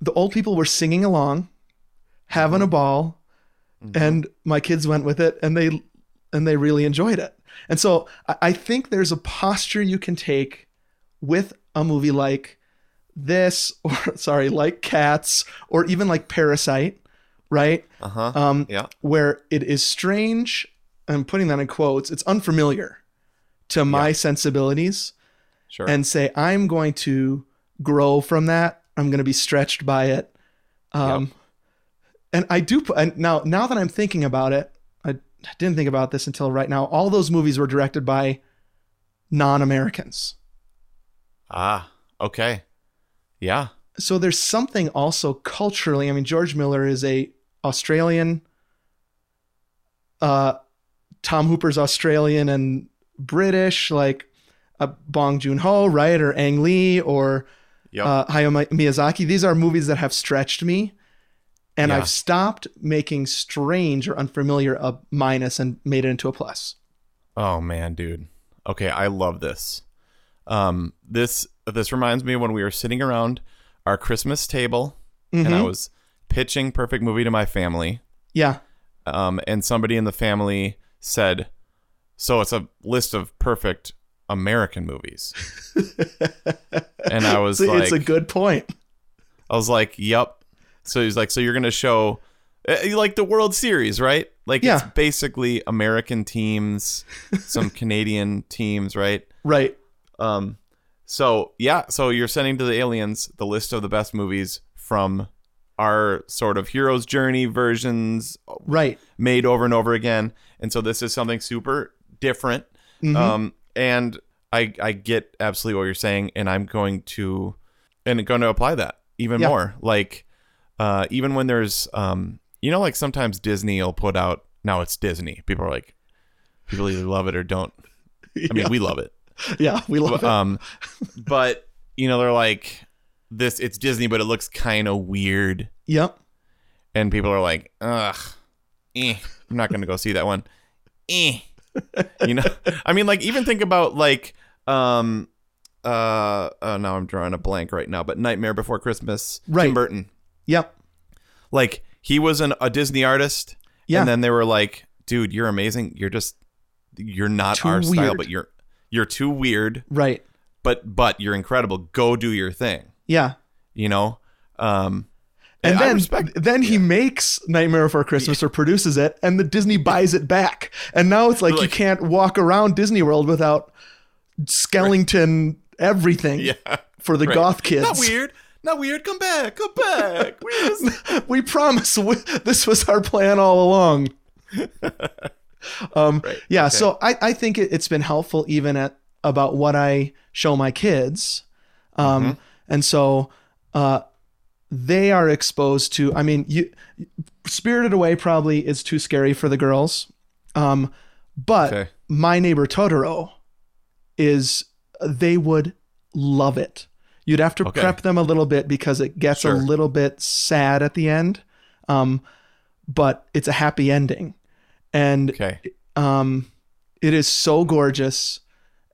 The old people were singing along, having a mm-hmm. ball, mm-hmm. and my kids went with it, and they and they really enjoyed it. And so I, I think there's a posture you can take with a movie like this, or sorry, like Cats, or even like Parasite, right? Uh-huh. um, yeah. where it is strange. I'm putting that in quotes. It's unfamiliar to my sensibilities, Sure. and say I'm going to grow from that. I'm going to be stretched by it. Um, and I do. put- And now, now that I'm thinking about it, I didn't think about this until right now. All those movies were directed by non-Americans. ah, okay. Yeah. so there's something also culturally. I mean, George Miller is a Australian. Uh, Tom Hooper's Australian and British, like uh, Bong Joon Ho, right, or Ang Lee, or Yep. uh, Hayao Miyazaki. These are movies that have stretched me, and Yeah. I've stopped making strange or unfamiliar a minus and made it into a plus. Oh man, dude. Okay, I love this. Um, this this reminds me of when we were sitting around our Christmas table, and I was pitching Perfect Movie to my family. Yeah. Um, and somebody in the family said, "So it's a list of perfect American movies." and I was It's, like, it's a good point. I was like, "Yep." So he's like, "So you're gonna show uh, like the World Series, right? Like it's Yeah. basically American teams, some Canadian teams, right? Right. Um, so yeah, so you're sending to the aliens the list of the best movies from our sort of hero's journey versions Right. made over and over again. And so this is something super different. Mm-hmm. Um, and I I get absolutely what you're saying, and I'm going to and going to apply that even Yeah. more. Like uh, even when there's um, you know, like sometimes Disney will put out now it's Disney. People are like, people either love it or don't. I mean, Yeah. we love it. Yeah, we love it. Um, but you know, they're like this. It's Disney, but it looks kind of weird, Yep. and people are like, ugh, eh, I'm not gonna go see that one. Eh. You know, I mean, like even think about like um uh oh now I'm drawing a blank right now, but Nightmare Before Christmas, Right. Tim Burton. Yep. Like he was an, a Disney artist, Yeah. and then they were like, dude, you're amazing. You're just you're not Too our style, but you're you're too weird, Right. but but you're incredible. Go do your thing. Yeah. you know um And then, respect then he makes Nightmare Before Christmas or produces it, and the Disney buys it back. And now it's like, you can't walk around Disney World without Skellington everything yeah for the right. goth kids. not weird not weird come back come back we we promise we, this was our plan all along. um, Right, Yeah, okay. so I, I think it, it's been helpful even at about what I show my kids. Um, Mm-hmm. And so uh, they are exposed to, I mean, you, Spirited Away probably is too scary for the girls. Um, but Okay. My Neighbor Totoro is, they would love it. You'd have to Okay. prep them a little bit because it gets Sure. a little bit sad at the end. Um, but it's a happy ending. And okay um, it is so gorgeous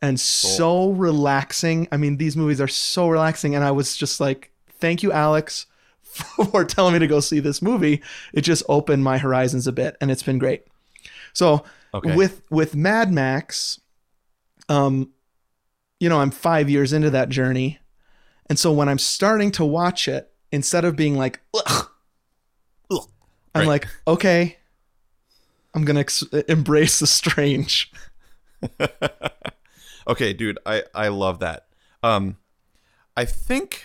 and so relaxing. I mean, these movies are so relaxing. And I was just like, thank you, Alex, for telling me to go see this movie. It just opened my horizons a bit and it's been great. So Okay. with with Mad Max, um, you know, I'm five years into that journey. And so when I'm starting to watch it, instead of being like, Ugh, Ugh. I'm Right. like, okay, I'm gonna ex- embrace the strange. okay dude i i love that um i think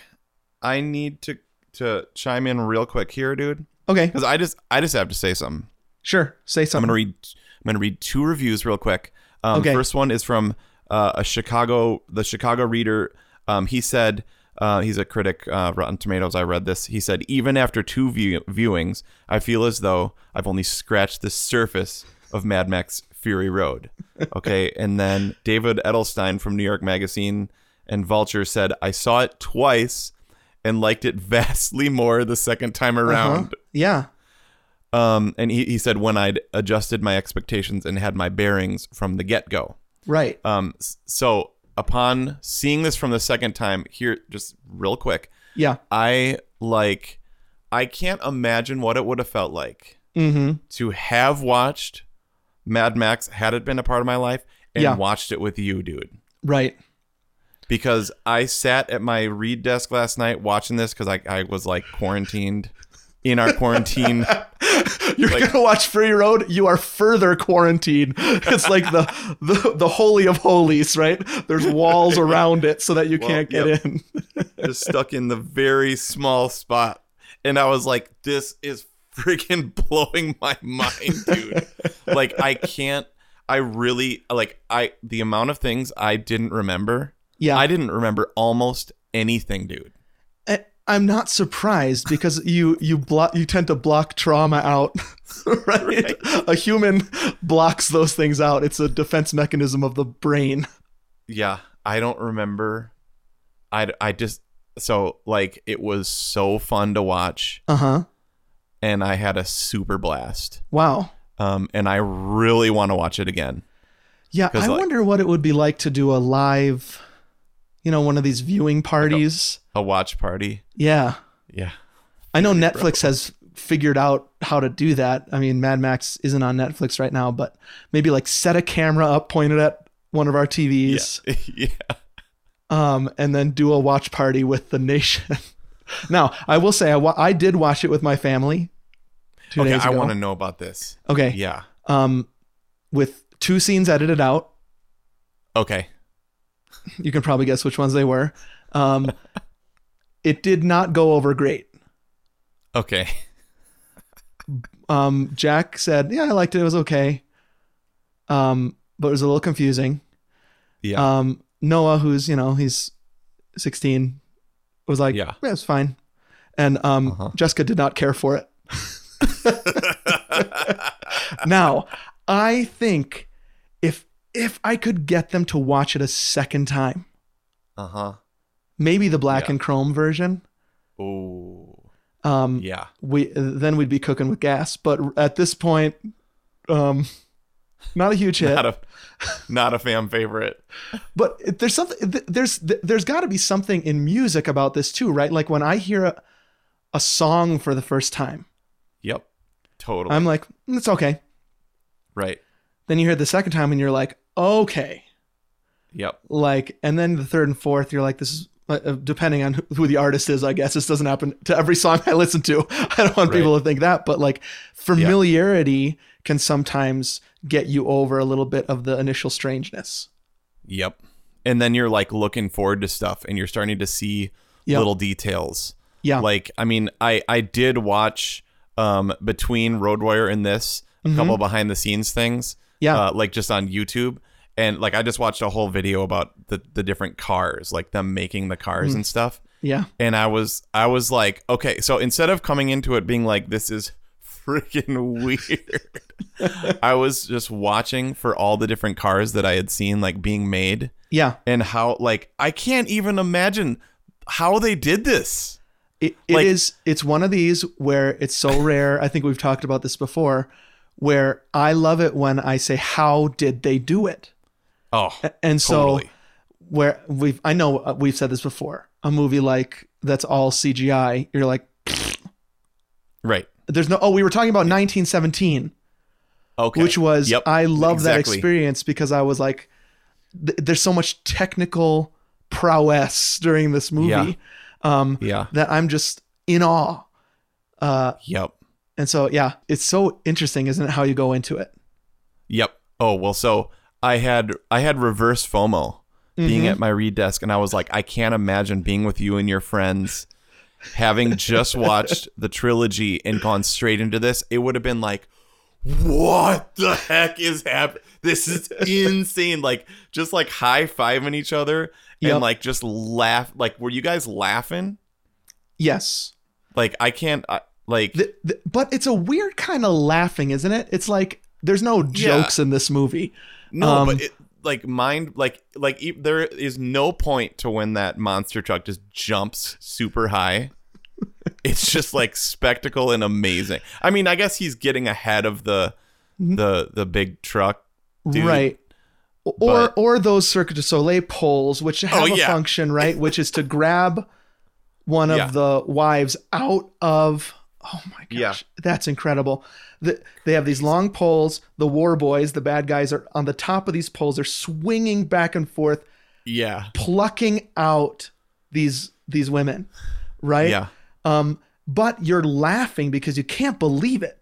i need to to chime in real quick here dude Okay, because i just i just have to say something sure, say something. i'm gonna read i'm gonna read two reviews real quick um Okay. first one is from uh, a chicago the chicago reader um he said uh, he's a critic, uh, Rotten Tomatoes. I read this. He said, even after two view- viewings, I feel as though I've only scratched the surface of Mad Max Fury Road. Okay. and then David Edelstein from New York Magazine and Vulture said, I saw it twice and liked it vastly more the second time around. yeah, Um, and he, he said, when I'd adjusted my expectations and had my bearings from the get go. right. Um, so upon seeing this from the second time, here, just real quick, Yeah. I like, I can't imagine what it would have felt like Mm-hmm. to have watched Mad Max had it been a part of my life and Yeah. watched it with you, dude. Right. Because I sat at my read desk last night watching this because I, I was like quarantined in our quarantine. You're Like- gonna watch Fury Road. You are further quarantined. It's like the the the holy of holies, right? There's walls around it so that you Well, can't get yep. in. just stuck in the very small spot. And I was like, this is freaking blowing my mind, dude. like I can't I really like I the amount of things I didn't remember. Yeah. I didn't remember almost anything, dude. I- I'm not surprised because you you block you tend to block trauma out, right? A human blocks those things out. It's a defense mechanism of the brain. Yeah, I don't remember. I I just so like it was so fun to watch Uh huh. And I had a super blast. Wow. Um and I really want to watch it again. Yeah, I like- wonder what it would be like to do a live you know, one of these viewing parties. A watch party. Yeah. Yeah. I know Netflix has figured out how to do that. I mean, Mad Max isn't on Netflix right now, but maybe like set a camera up pointed at one of our TVs, yeah. um, and then do a watch party with the nation. now, I will say I, wa- I did watch it with my family two Okay, days I want to know about this. Okay. Yeah. Um, with two scenes edited out. Okay. You can probably guess which ones they were. Um, it did not go over great. Okay. Um, Jack said, "Yeah, I liked it. It was okay." Um, but it was a little confusing. Yeah. Um, Noah, who's you know he's 16, was like, Yeah. "Yeah, it's fine," and um, Uh-huh. Jessica did not care for it. now, I think if if I could get them to watch it a second time, Uh huh. maybe the black Yeah. and chrome version, Oh, um, Yeah. we then we'd be cooking with gas. But at this point, um, not a huge hit. Not a not a fan favorite. but there's something there's there's got to be something in music about this too right like when i hear a, a song for the first time Yep. Totally. i'm like "Mm, it's okay right. then you hear it the second time and you're like okay Yep. like and then the third and fourth you're like this is depending on who- the artist is i guess this doesn't happen to every song i listen to i don't want people to think that but like familiarity can sometimes get you over a little bit of the initial strangeness Yep. And then you're like looking forward to stuff and you're starting to see Yep. little details. yeah Like, I mean, I I did watch um between Road Warrior and this a couple behind the scenes things. Mm-hmm. Yeah. Uh, like just on YouTube. And like I just watched a whole video about the the different cars, like them making the Mm. cars and stuff. yeah And I was I was like, okay, so instead of coming into it being like this is freaking weird, I was just watching for all the different cars that I had seen like being made yeah and how like I can't even imagine how they did this. It, it Like- is- It's one of these where it's so rare. I think we've talked about this before. Where I love it when I say, "How did they do it?" Oh, And so, totally. where we've, I know uh, we've said this before. A movie like that's all CGI, you're like, right. "There's no." Oh, we were talking about 1917, Okay. which was Yep, I love that experience because I was like, th- "There's so much technical prowess during this movie Yeah. um, Yeah. that I'm just in awe." Uh, Yep. And so, yeah, it's so interesting, isn't it, how you go into it? Yep. Oh well, so I had I had reverse FOMO being Mm-hmm. at my read desk, and I was like, I can't imagine being with you and your friends, having just watched the trilogy and gone straight into this. It would have been like, what the heck is happening? This is insane. Like just like high fiving each other Yep. and like just laugh. Like, were you guys laughing? Yes. Like I can't. I, like The, the, but it's a weird kind of laughing, isn't it? It's like there's no jokes in this movie. No, Um, but it, like mind, like like e- there is no point to when that monster truck just jumps super high. it's just like spectacle and amazing. I mean, I guess he's getting ahead of the the the big truck, dude. Right. Or But- or those Cirque du Soleil poles, which have Oh, a function, right? Which is to grab one of Yeah. the wives out of. Oh my gosh, Yeah. that's incredible. The, they have these long poles. The war boys, the bad guys, are on the top of these poles. They're swinging back and forth, Yeah, plucking out these these women, right? yeah, Um, but you're laughing because you can't believe it.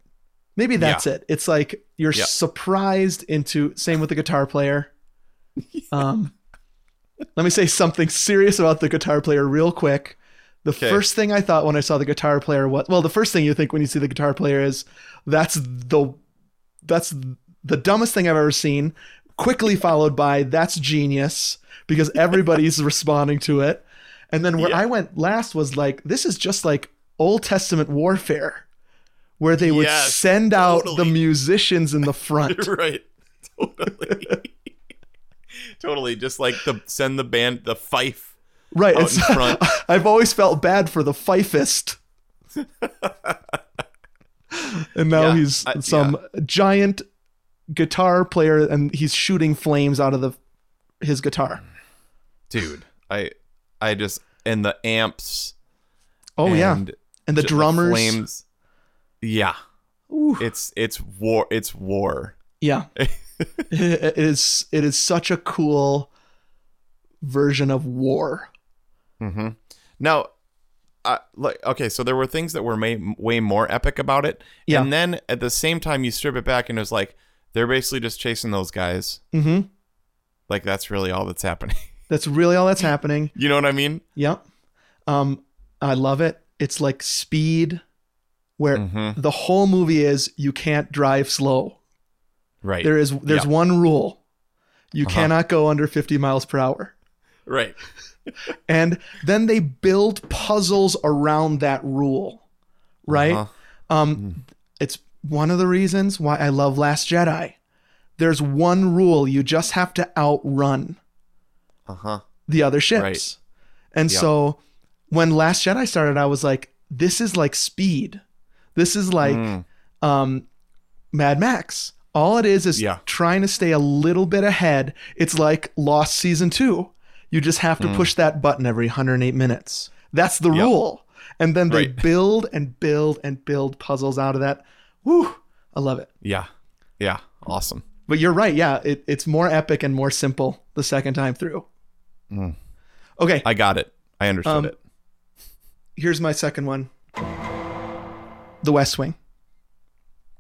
Maybe that's Yeah. it. It's like you're Yeah. surprised into same with the guitar player. Um, let me say something serious about the guitar player real quick. The Okay. first thing I thought when I saw the guitar player was well, the first thing you think when you see the guitar player is that's the that's the dumbest thing I've ever seen. Quickly followed by that's genius because everybody's responding to it. And then where Yeah. I went last was like this is just like Old Testament warfare where they would Yes, send out the musicians in the front. right. Totally, totally. Just like the send the band the fife. Right. out in front. I've always felt bad for the fifist. and now Yeah, he's I- some giant guitar player and he's shooting flames out of the his guitar. dude I I just and the amps. Oh yeah, and the drummers. flames. Yeah. It's it's war. It's war. Yeah, it is. It is such a cool version of war. Now, uh, like okay, so there were things that were may, way more epic about it, Yeah. and then at the same time you strip it back and it's like they're basically just chasing those guys. Mm-hmm. Like that's really all that's happening. That's really all that's happening. you know what I mean? Yep. Um, I love it. It's like speed, where Mm-hmm. the whole movie is you can't drive slow. Right. There is there's Yeah. one rule. You Uh-huh. cannot go under 50 miles per hour. Right. And then they build puzzles around that rule. Right? Uh-huh. Um it's one of the reasons why I love Last Jedi. There's one rule you just have to outrun Uh huh. the other ships. Right. And Yeah. so when Last Jedi started, I was like, this is like speed. This is like Mm. um, Mad Max. All it is is Yeah. trying to stay a little bit ahead. It's like Lost Season 2. You just have to push that button every 108 minutes. That's the Mm. Yep. rule. And then they Right. build and build and build puzzles out of that. Woo! I love it. Yeah. Yeah. Awesome. But you're right. Yeah, it, it's more epic and more simple the second time through. Okay, Mm. I got it. I understood Um, it. here's my second one The West Wing.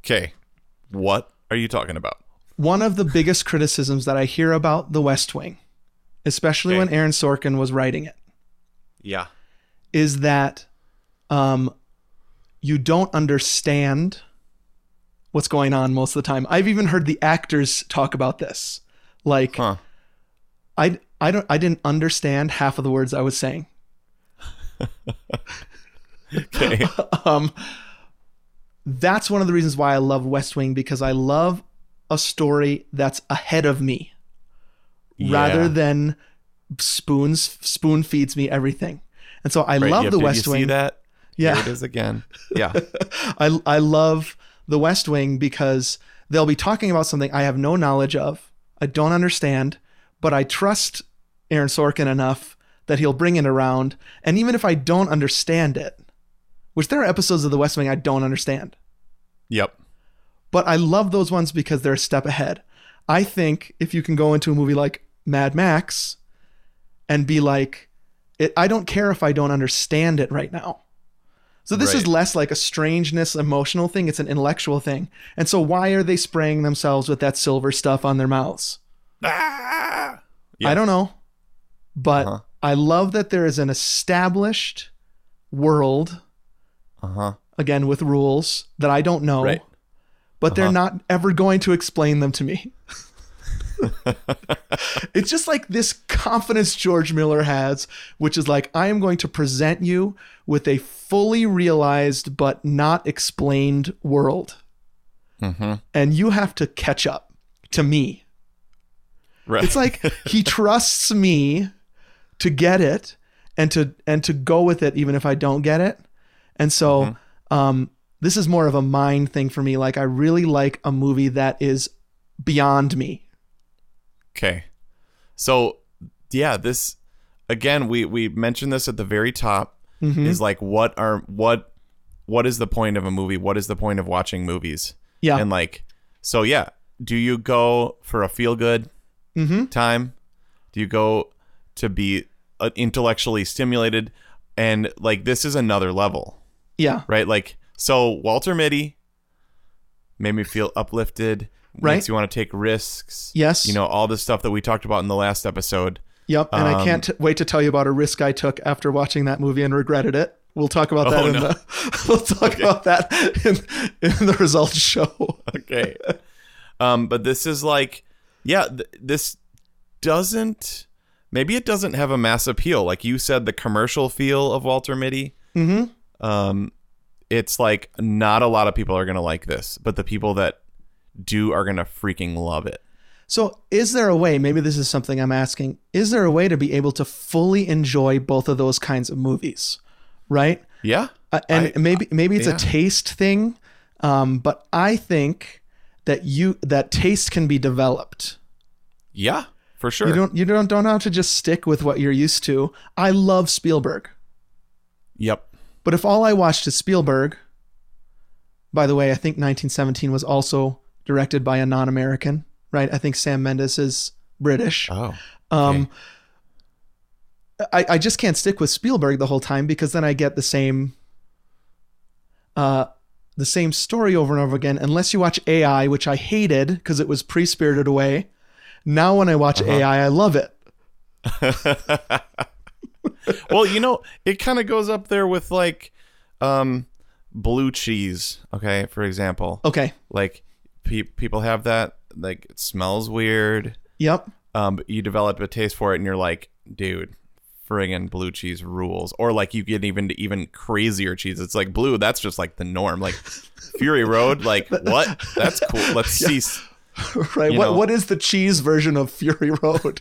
Okay. What are you talking about? One of the biggest criticisms that I hear about The West Wing, especially Okay. when Aaron Sorkin was writing it, Yeah. is that um, you don't understand what's going on most of the time. I've even heard the actors talk about this. Like, Huh. I, I don't I didn't understand half of the words I was saying. Okay. um, that's one of the reasons why I love West Wing because I love a story that's ahead of me rather Yeah. than spoons spoon feeds me everything. And so I Right, love yep, the did West you Wing. See that? Yeah. Here it is again. Yeah. I I love the West Wing because they'll be talking about something I have no knowledge of, I don't understand, but I trust Aaron Sorkin enough that he'll bring it around. And even if I don't understand it, which there are episodes of the West Wing I don't understand, yep. but I love those ones because they're a step ahead. I think if you can go into a movie like Mad Max and be like, it, I don't care if I don't understand it right now. So this is less like a strangeness, emotional thing. It's an intellectual thing. And so why are they spraying themselves with that silver stuff on their mouths? Ah! I don't know. But Uh-huh. I love that there is an established world, Uh huh. again, with rules that I don't know. Right. but they're Uh-huh. not ever going to explain them to me. it's just like this confidence George Miller has, which is like, I am going to present you with a fully realized but not explained world. Mm-hmm. And you have to catch up to me. Right. It's like he trusts me to get it and to and to go with it even if I don't get it. And so Mm-hmm. um this is more of a mind thing for me. Like I really like a movie that is beyond me. Okay. So yeah, this again we we mentioned this at the very top Mm-hmm. is like what are what what is the point of a movie? What is the point of watching movies? Yeah. And like so yeah, do you go for a feel good Mhm. time? Do you go to be uh, intellectually stimulated and like this is another level, yeah. right? Like so Walter Mitty made me feel uplifted, Right. makes you want to take risks. Yes. You know, all the stuff that we talked about in the last episode. Yep. And I Um, can't t- wait to tell you about a risk I took after watching that movie and regretted it. We'll talk about that Oh, in no. the we'll talk about that in, in the results show. okay. um, but this is like, yeah, th- this doesn't. Maybe it doesn't have a mass appeal, like you said. The commercial feel of Walter Mitty. Mm-hmm. Um, it's like not a lot of people are gonna like this, but the people that do are gonna freaking love it. So, is there a way, maybe this is something I'm asking, is there a way to be able to fully enjoy both of those kinds of movies? Right? Yeah. Uh, and I- maybe maybe it's yeah. a taste thing, um, but I think that you that taste can be developed. Yeah. for sure. You don't you don't don't have to just stick with what you're used to. I love Spielberg. Yep. But if all I watched is Spielberg, by the way, I think 1917 was also directed by a non-American, right? I think Sam Mendes is British. Oh. Um, I, I just can't stick with Spielberg the whole time because then I get the same uh the same story over and over again unless you watch AI, which I hated because it was pre-spirited away. Now when I watch AI, I love it. well, you know, it kind of goes up there with like um blue cheese, okay, for example. Okay. Like pe- people have that like it smells weird. Yep. Um but you develop a taste for it and you're like, dude, friggin' blue cheese rules. Or like you get even to even crazier cheese. It's like blue, that's just like the norm. Like Fury Road, like what? That's cool. Let's see Right. You What know. what is the cheese version of Fury Road?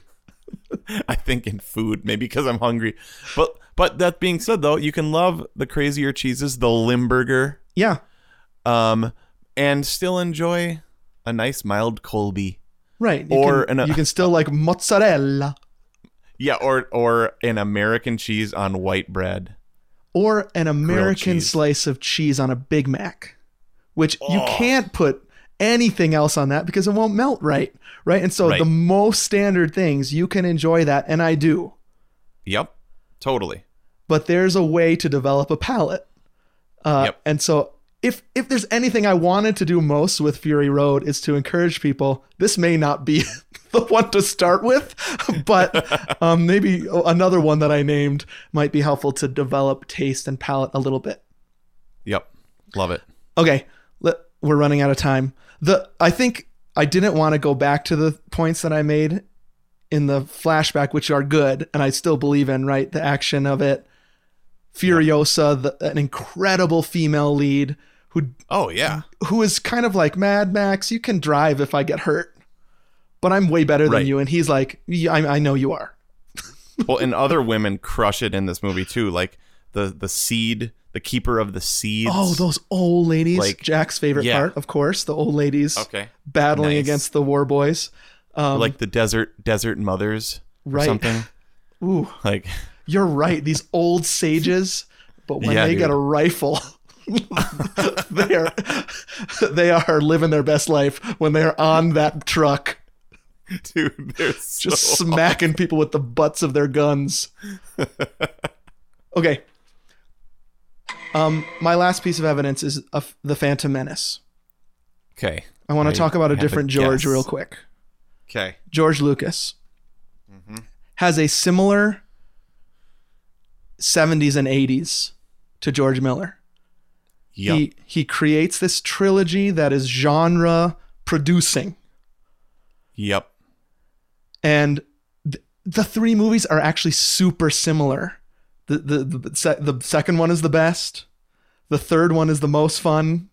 I think in food, maybe because I'm hungry. But but that being said though, you can love the crazier cheeses, the Limburger, yeah. um, and still enjoy a nice mild Colby. Right. You Or can, an- you can still like mozzarella Yeah, or or an American cheese on white bread. or an American slice of cheese on a Big Mac, which you Oh. can't put anything else on that because it won't melt right. Right. And so Right. the most standard things you can enjoy that, and I do. Yep, totally. But there's a way to develop a palate. Uh, Yep. And so if if there's anything I wanted to do most with Fury Road is to encourage people. This may not be the one to start with, but um, maybe another one that I named might be helpful to develop taste and palate a little bit. Yep, love it. Okay, we're running out of time. The I think I didn't want to go back to the points that I made in the flashback, which are good, and I still believe in right the action of it. Furiosa, the, an incredible female lead who Oh yeah, who is kind of like Mad Max. You can drive if I get hurt, but I'm way better than you. And he's like, yeah, I, I know you are. well, and other women crush it in this movie too. Like the the seed, the keeper of the seeds. Oh, those old ladies. Like- Jack's favorite Yeah. part, of course, the old ladies Okay. battling Nice. against the war boys. Um, like the desert desert mothers or Right. something. ooh, Like You're right. These old sages, but when Yeah, they get a rifle, they are they are living their best life when they're on that truck, dude, they're just so smacking people with the butts of their guns. Okay. Um, my last piece of evidence is of the Phantom Menace. okay. I want to talk about a have a different George guess. real quick. Okay. George Lucas has a similar 70s and 80s to George Miller. Yep. He he creates this trilogy that is genre producing, yep. and th- the three movies are actually super similar. The the the, se- the second one is the best. The third one is the most fun.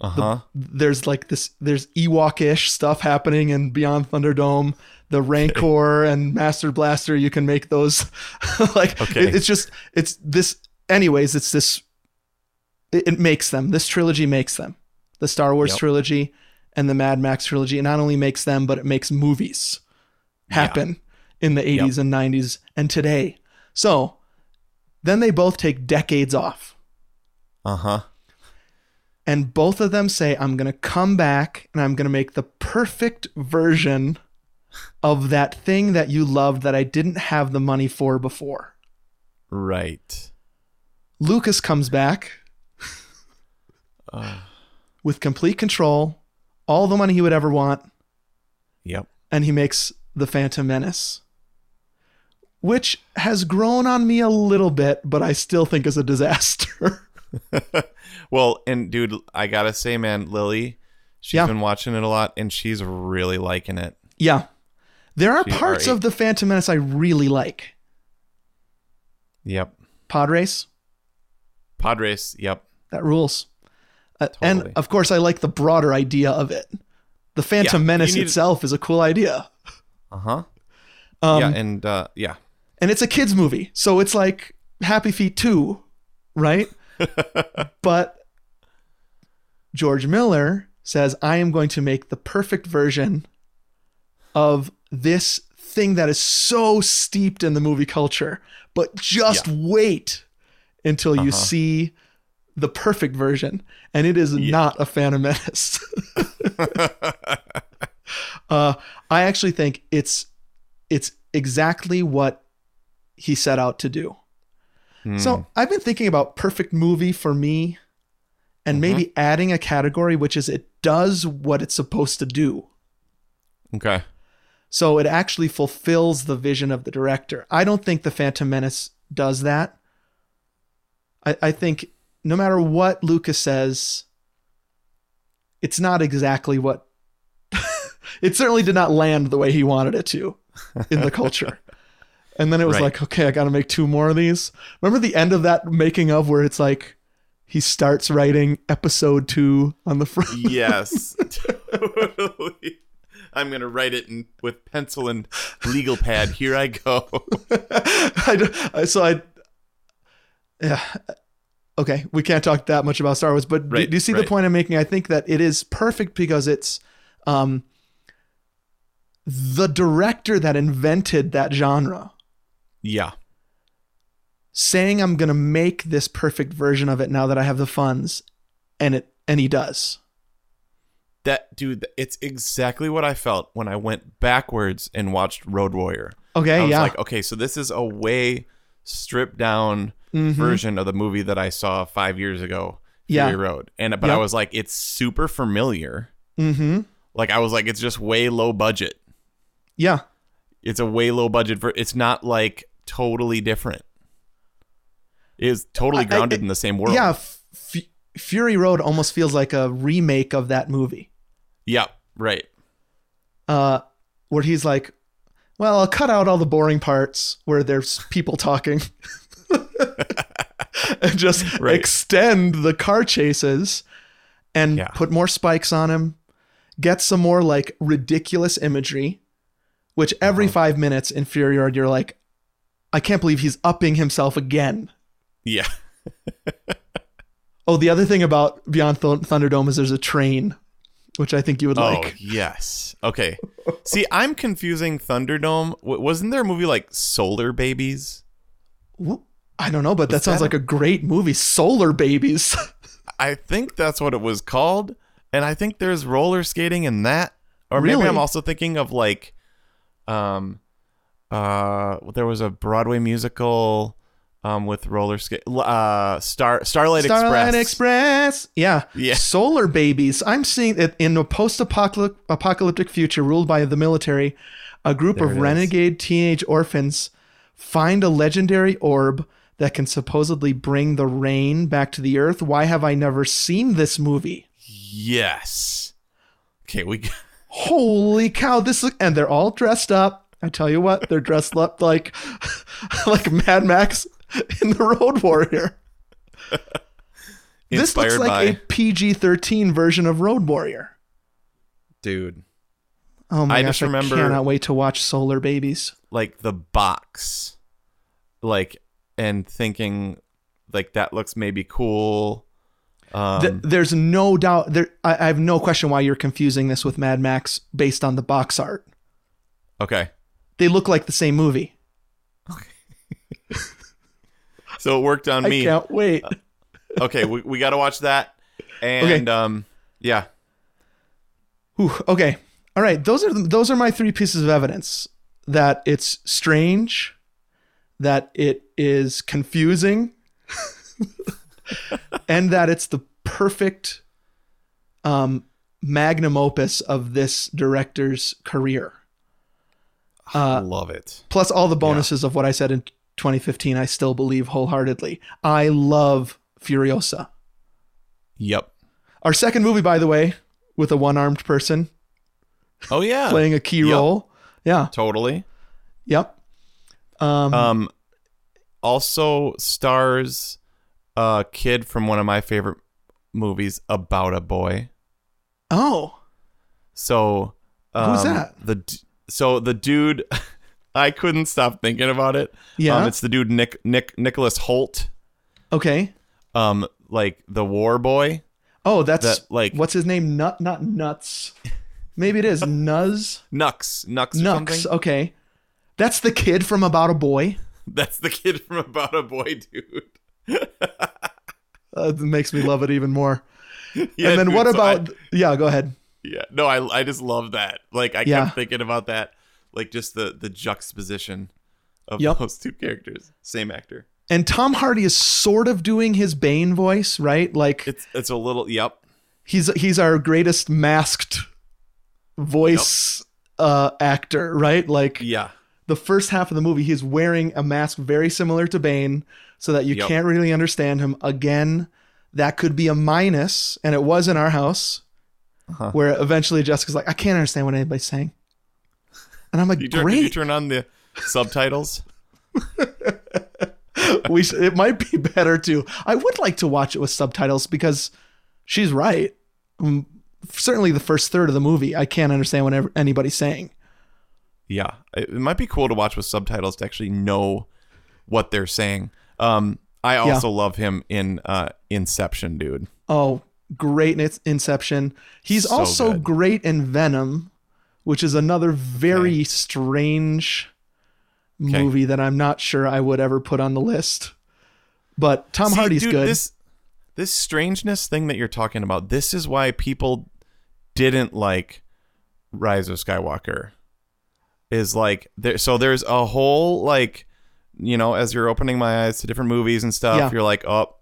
Uh huh. There's like this. There's Ewok-ish stuff happening in Beyond Thunderdome. The Rancor and Master Blaster. You can make those. like Okay. it- it's just it's this. Anyways, it's this. It, it makes them. This trilogy makes them. The Star Wars Yep. trilogy and the Mad Max trilogy. It not only makes them, but it makes movies happen in the 80s and 90s and today. So then they both take decades off. Uh huh. and both of them say i'm going to come back and i'm going to make the perfect version of that thing that you loved that i didn't have the money for before Right. lucas comes back with complete control all the money he would ever want Yep. and he makes the phantom menace which has grown on me a little bit but i still think is a disaster Well, and dude, I gotta say, man, Lily, she's Yeah. been watching it a lot, and she's really liking it. yeah there are She- parts of the phantom menace i really like Yep. pod race Padres. Yep. That rules. Uh, Totally. And of course, I like the broader idea of it. The Phantom Yeah, Menace need- itself is a cool idea. Uh huh. Um, yeah, and uh, yeah. And it's a kids' movie. So it's like Happy Feet 2, right? but George Miller says, I am going to make the perfect version of this thing that is so steeped in the movie culture. But just Yeah. wait until you Uh-huh. see the perfect version, and it is not a Phantom Menace. uh, I actually think it's it's exactly what he set out to do. Hmm. So I've been thinking about perfect movie for me, and maybe adding a category which is it does what it's supposed to do. Okay. So it actually fulfills the vision of the director. I don't think the Phantom Menace does that. I, I think no matter what Lucas says, it's not exactly what it certainly did not land the way he wanted it to in the culture. And then it was Right. like, okay, I got to make two more of these. Remember the end of that making of where it's like he starts writing episode two on the front. Yes. totally. I'm gonna write it in, with pencil and legal pad. Here I go. I, so I, yeah, okay, we can't talk that much about Star Wars, but do- Right, do, you see the point I'm making? I think that it is perfect because it's, um, the director that invented that genre yeah. saying I'm gonna make this perfect version of it now that I have the funds, and it and he does. That dude, it's exactly what I felt when I went backwards and watched Road Warrior. Okay, I was yeah, like, okay, so this is a way stripped down Mhm. version of the movie that I saw five years ago, Yeah. Fury Road. And but I was like, it's super familiar. mm-hmm, Like I was like, it's just way low budget. yeah, It's a way low budget for. It's not like totally different. It is totally I- I- grounded in the same world. yeah. F- Fury Road almost feels like a remake of that movie. Yeah. Right. uh, where he's like, "Well, I'll cut out all the boring parts where there's people talking, and just Right. extend the car chases, and Yeah. put more spikes on him, get some more like ridiculous imagery, which every Uh-huh. five minutes in Fury Road you're like, I can't believe he's upping himself again." Yeah. Oh, the other thing about Beyond Th- Thunderdome is there's a train, which I think you would Oh like. yes. Okay. See, I'm confusing Thunderdome. W- wasn't there a movie like Solar Babies? I don't know, but that sounds that like a great movie. Solar Babies. I think that's what it was called, and I think there's roller skating in that. Or maybe I'm also thinking of like, um, uh, there was a Broadway musical, um, with roller skate, uh, Star Starlight, Starlight Express. Express. Yeah. Yeah. Solar babies. I'm seeing it in a post-apocalyptic future ruled by the military. A group There of it is. renegade teenage orphans find a legendary orb that can supposedly bring the rain back to the earth. Why have I never seen this movie? Yes. Okay, we. Holy cow! This look, and they're all dressed up. I tell you what, they're dressed up like like Mad Max in the Road Warrior. this looks like by a PG-13 version of Road Warrior. dude, Oh my I gosh, just remember- I cannot wait to watch Solar Babies. like the box, like, and thinking like that looks maybe cool. Um, Th- there's no doubt there I, I have no question why you're confusing this with Mad Max based on the box art. okay, They look like the same movie. so it worked on me. I can't wait. okay, we, we got to watch that. And um, yeah, Whew, okay. All right. Those are those are my three pieces of evidence that it's strange, that it is confusing, and that it's the perfect um, magnum opus of this director's career. I love it. Plus all the bonuses of what I said in 2015, I still believe wholeheartedly. I love Furiosa. Yep. Our second movie, by the way, with a one-armed person Oh yeah, playing a key Yep. role. Yeah. totally. Yep. Um, Um, also stars a kid from one of my favorite movies, About a Boy. oh, So um, Who's that? The so the dude, I couldn't stop thinking about it. Yeah. um, it's the dude Nick Nick Nicholas Hoult, okay. um, like the War Boy. Oh, that's That, like- what's his name? Nut, not nuts. Maybe it is Nuz Nux, Nux, or Nux. something. Okay. That's the kid from About a Boy. That's the kid from About a Boy, dude. Uh, makes me love it even more. Yeah, and then dude, what so I- about? yeah, go ahead. yeah, no, I I just love that. Like I Yeah. kept thinking about that, like just the the juxtaposition of Yep. those two characters, same actor. And Tom Hardy is sort of doing his Bane voice, right? Like It's it's a little yep. he's he's our greatest masked voice uh actor, right? Like Yeah. the first half of the movie he's wearing a mask very similar to Bane so that you Yep. can't really understand him. Again, that could be a minus and it was in our house Uh-huh. where eventually Jessica's like I can't understand what anybody's saying. And I'm like You turn, great. you turn on the subtitles? we sh- it might be better to i would like to watch it with subtitles because she's right um, certainly the first third of the movie i can't understand what anybody's saying Yeah, it, might be cool to watch with subtitles to actually know what they're saying. Um, I also love him in uh, Inception, dude. oh great in inception he's So also good. great in venom which is another very strange movie that i'm not sure i would ever put on the list but tom See, hardy's dude, good This this strangeness thing that you're talking about. This is why people didn't like Rise of Skywalker. Is like there. So there's a whole like, you know, as you're opening my eyes to different movies and stuff, Yeah. you're like, oh,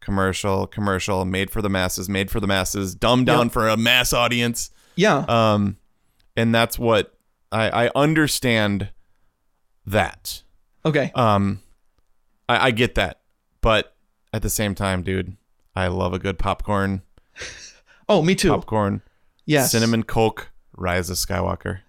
commercial, commercial, made for the masses, made for the masses, dumbed down for a mass audience. yeah Um, and that's what I I understand that. okay Um, I, I get that, but at the same time, dude, I love a good popcorn. oh me too Popcorn, yes cinnamon coke, Rise of Skywalker.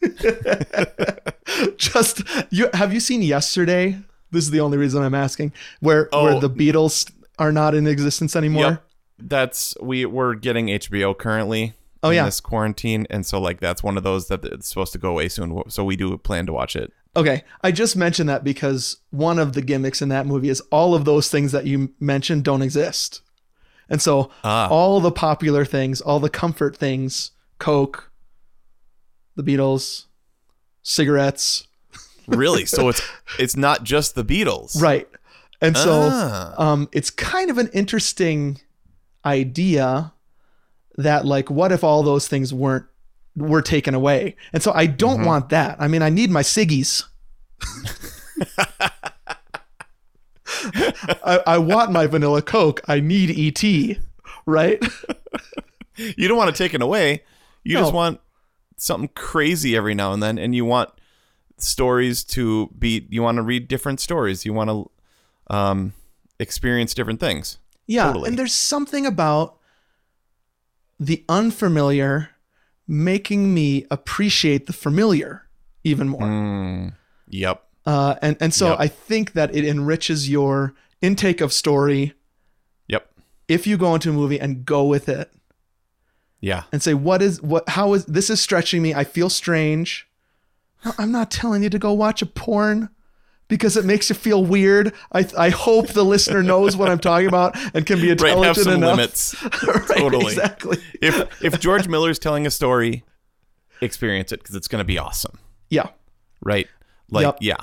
just you have you seen yesterday this is the only reason i'm asking where Oh. where the beatles are not in existence anymore Yep. That's we we're getting HBO currently. Oh, in yeah. this quarantine, and so like that's one of those that it's supposed to go away soon. So we do plan to watch it. okay i just mentioned that because one of the gimmicks in that movie is all of those things that you mentioned don't exist and so Ah. all the popular things all the comfort things coke the beatles cigarettes Really? so it's it's not just the Beatles, right and so Ah. um, it's kind of an interesting idea that like what if all those things weren't were taken away and so i don't want that i mean i need my ciggies I, I want my vanilla coke i need et right You don't want it taken away. You No. just want something crazy every now and then, and you want stories to be. You want to read different stories. You want to um, experience different things. yeah Totally. and there's something about the unfamiliar making me appreciate the familiar even more Yep. Uh, and and so Yep. I think that it enriches your intake of story Yep. if you go into a movie and go with it Yeah. and say what is what how is this is stretching me. I feel strange. I'm not telling you to go watch a porn because it makes you feel weird. I I hope the listener knows what I'm talking about and can be intelligent Right. Have some enough. limits. Right, Totally. Exactly. if if George Miller's telling a story, experience it because it's going to be awesome. Yeah. Right. Like Yep. yeah.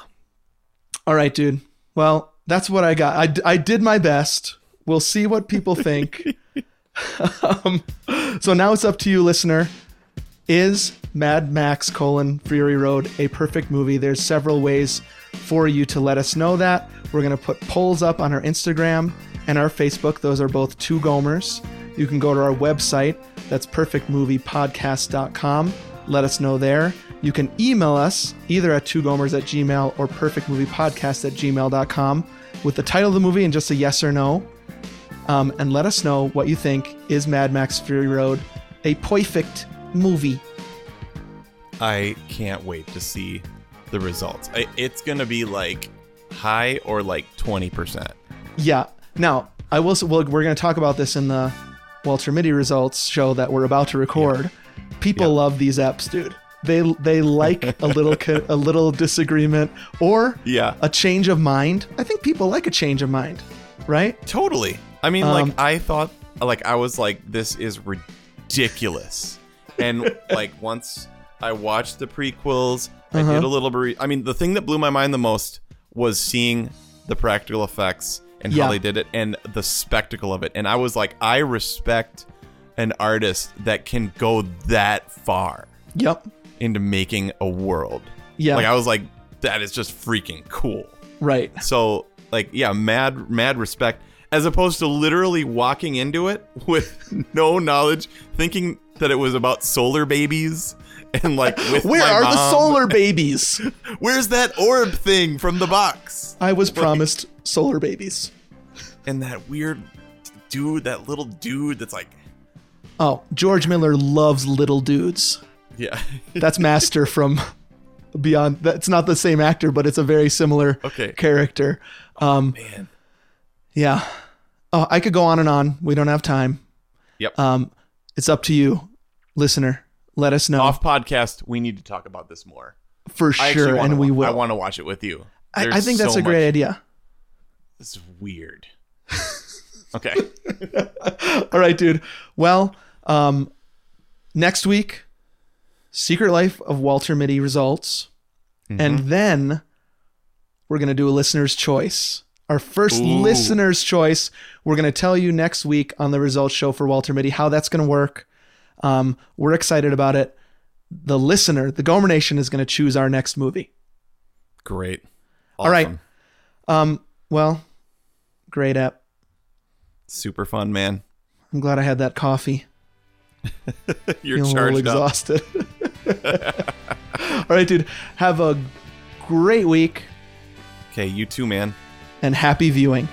All right, dude. Well, that's what I got. I, I did my best. We'll see what people think. um, so now it's up to you, listener. Is Mad Max colon Fury Road a perfect movie? There's several ways for you to let us know that. We're going to put polls up on our Instagram and our Facebook. Those are both two Gomers. You can go to our website. That's perfectmoviepodcast.com. Let us know there. You can email us either at two gomers at gmail or perfectmoviepodcast at gmail.com with the title of the movie and just a yes or no. Um, and let us know what you think. Is Mad Max Fury Road a perfect movie? I can't wait to see the results. It's going to be like high or like 20%. Yeah. Now, I will. s- Well, we're going to talk about this in the Walter Mitty results show that we're about to record. People Yeah. love these apps, dude. They they like a little a little disagreement or Yeah. a change of mind. I think people like a change of mind, right? Totally. I mean, Um, like I thought, like I was like, this is ridiculous, and like once I watched the prequels I Uh-huh. did a little bit. I mean, the thing that blew my mind the most was seeing the practical effects and Yeah. how they did it and the spectacle of it. And I was like, I respect an artist that can go that far Yep. into making a world. Yeah. Like I was like, that is just freaking cool. Right. So like yeah, mad mad respect as opposed to literally walking into it with no knowledge, thinking that it was about solar babies and like Where are the solar babies? Where's that orb thing from the box? I was promised solar babies. And that weird dude, that little dude that's like Oh, George Miller loves little dudes. yeah. That's Master from Beyond. That's not the same actor, but it's a very similar Okay. character. Um, Man. yeah. Oh, I could go on and on. We don't have time. Yep. Um, it's up to you, listener. Let us know Off podcast, we need to talk about this more. for I actually sure, wanna and we wa- will. I want to watch it with you. I, I There's think that's so a great much- idea. This is weird. okay. All right, dude. Well, um, next week, Secret Life of Walter Mitty results, Mm-hmm. and then we're gonna do a listener's choice. Our first Ooh. listener's choice. We're gonna tell you next week on the results show for Walter Mitty how that's gonna work. Um, we're excited about it. The listener, the Gomer Nation, is gonna choose our next movie. Great. All right. Um, well, great app. Super fun, man. I'm glad I had that coffee. You're feeling a charged up. exhausted. All right, dude. Have a great week Okay, you too, man. and happy viewing.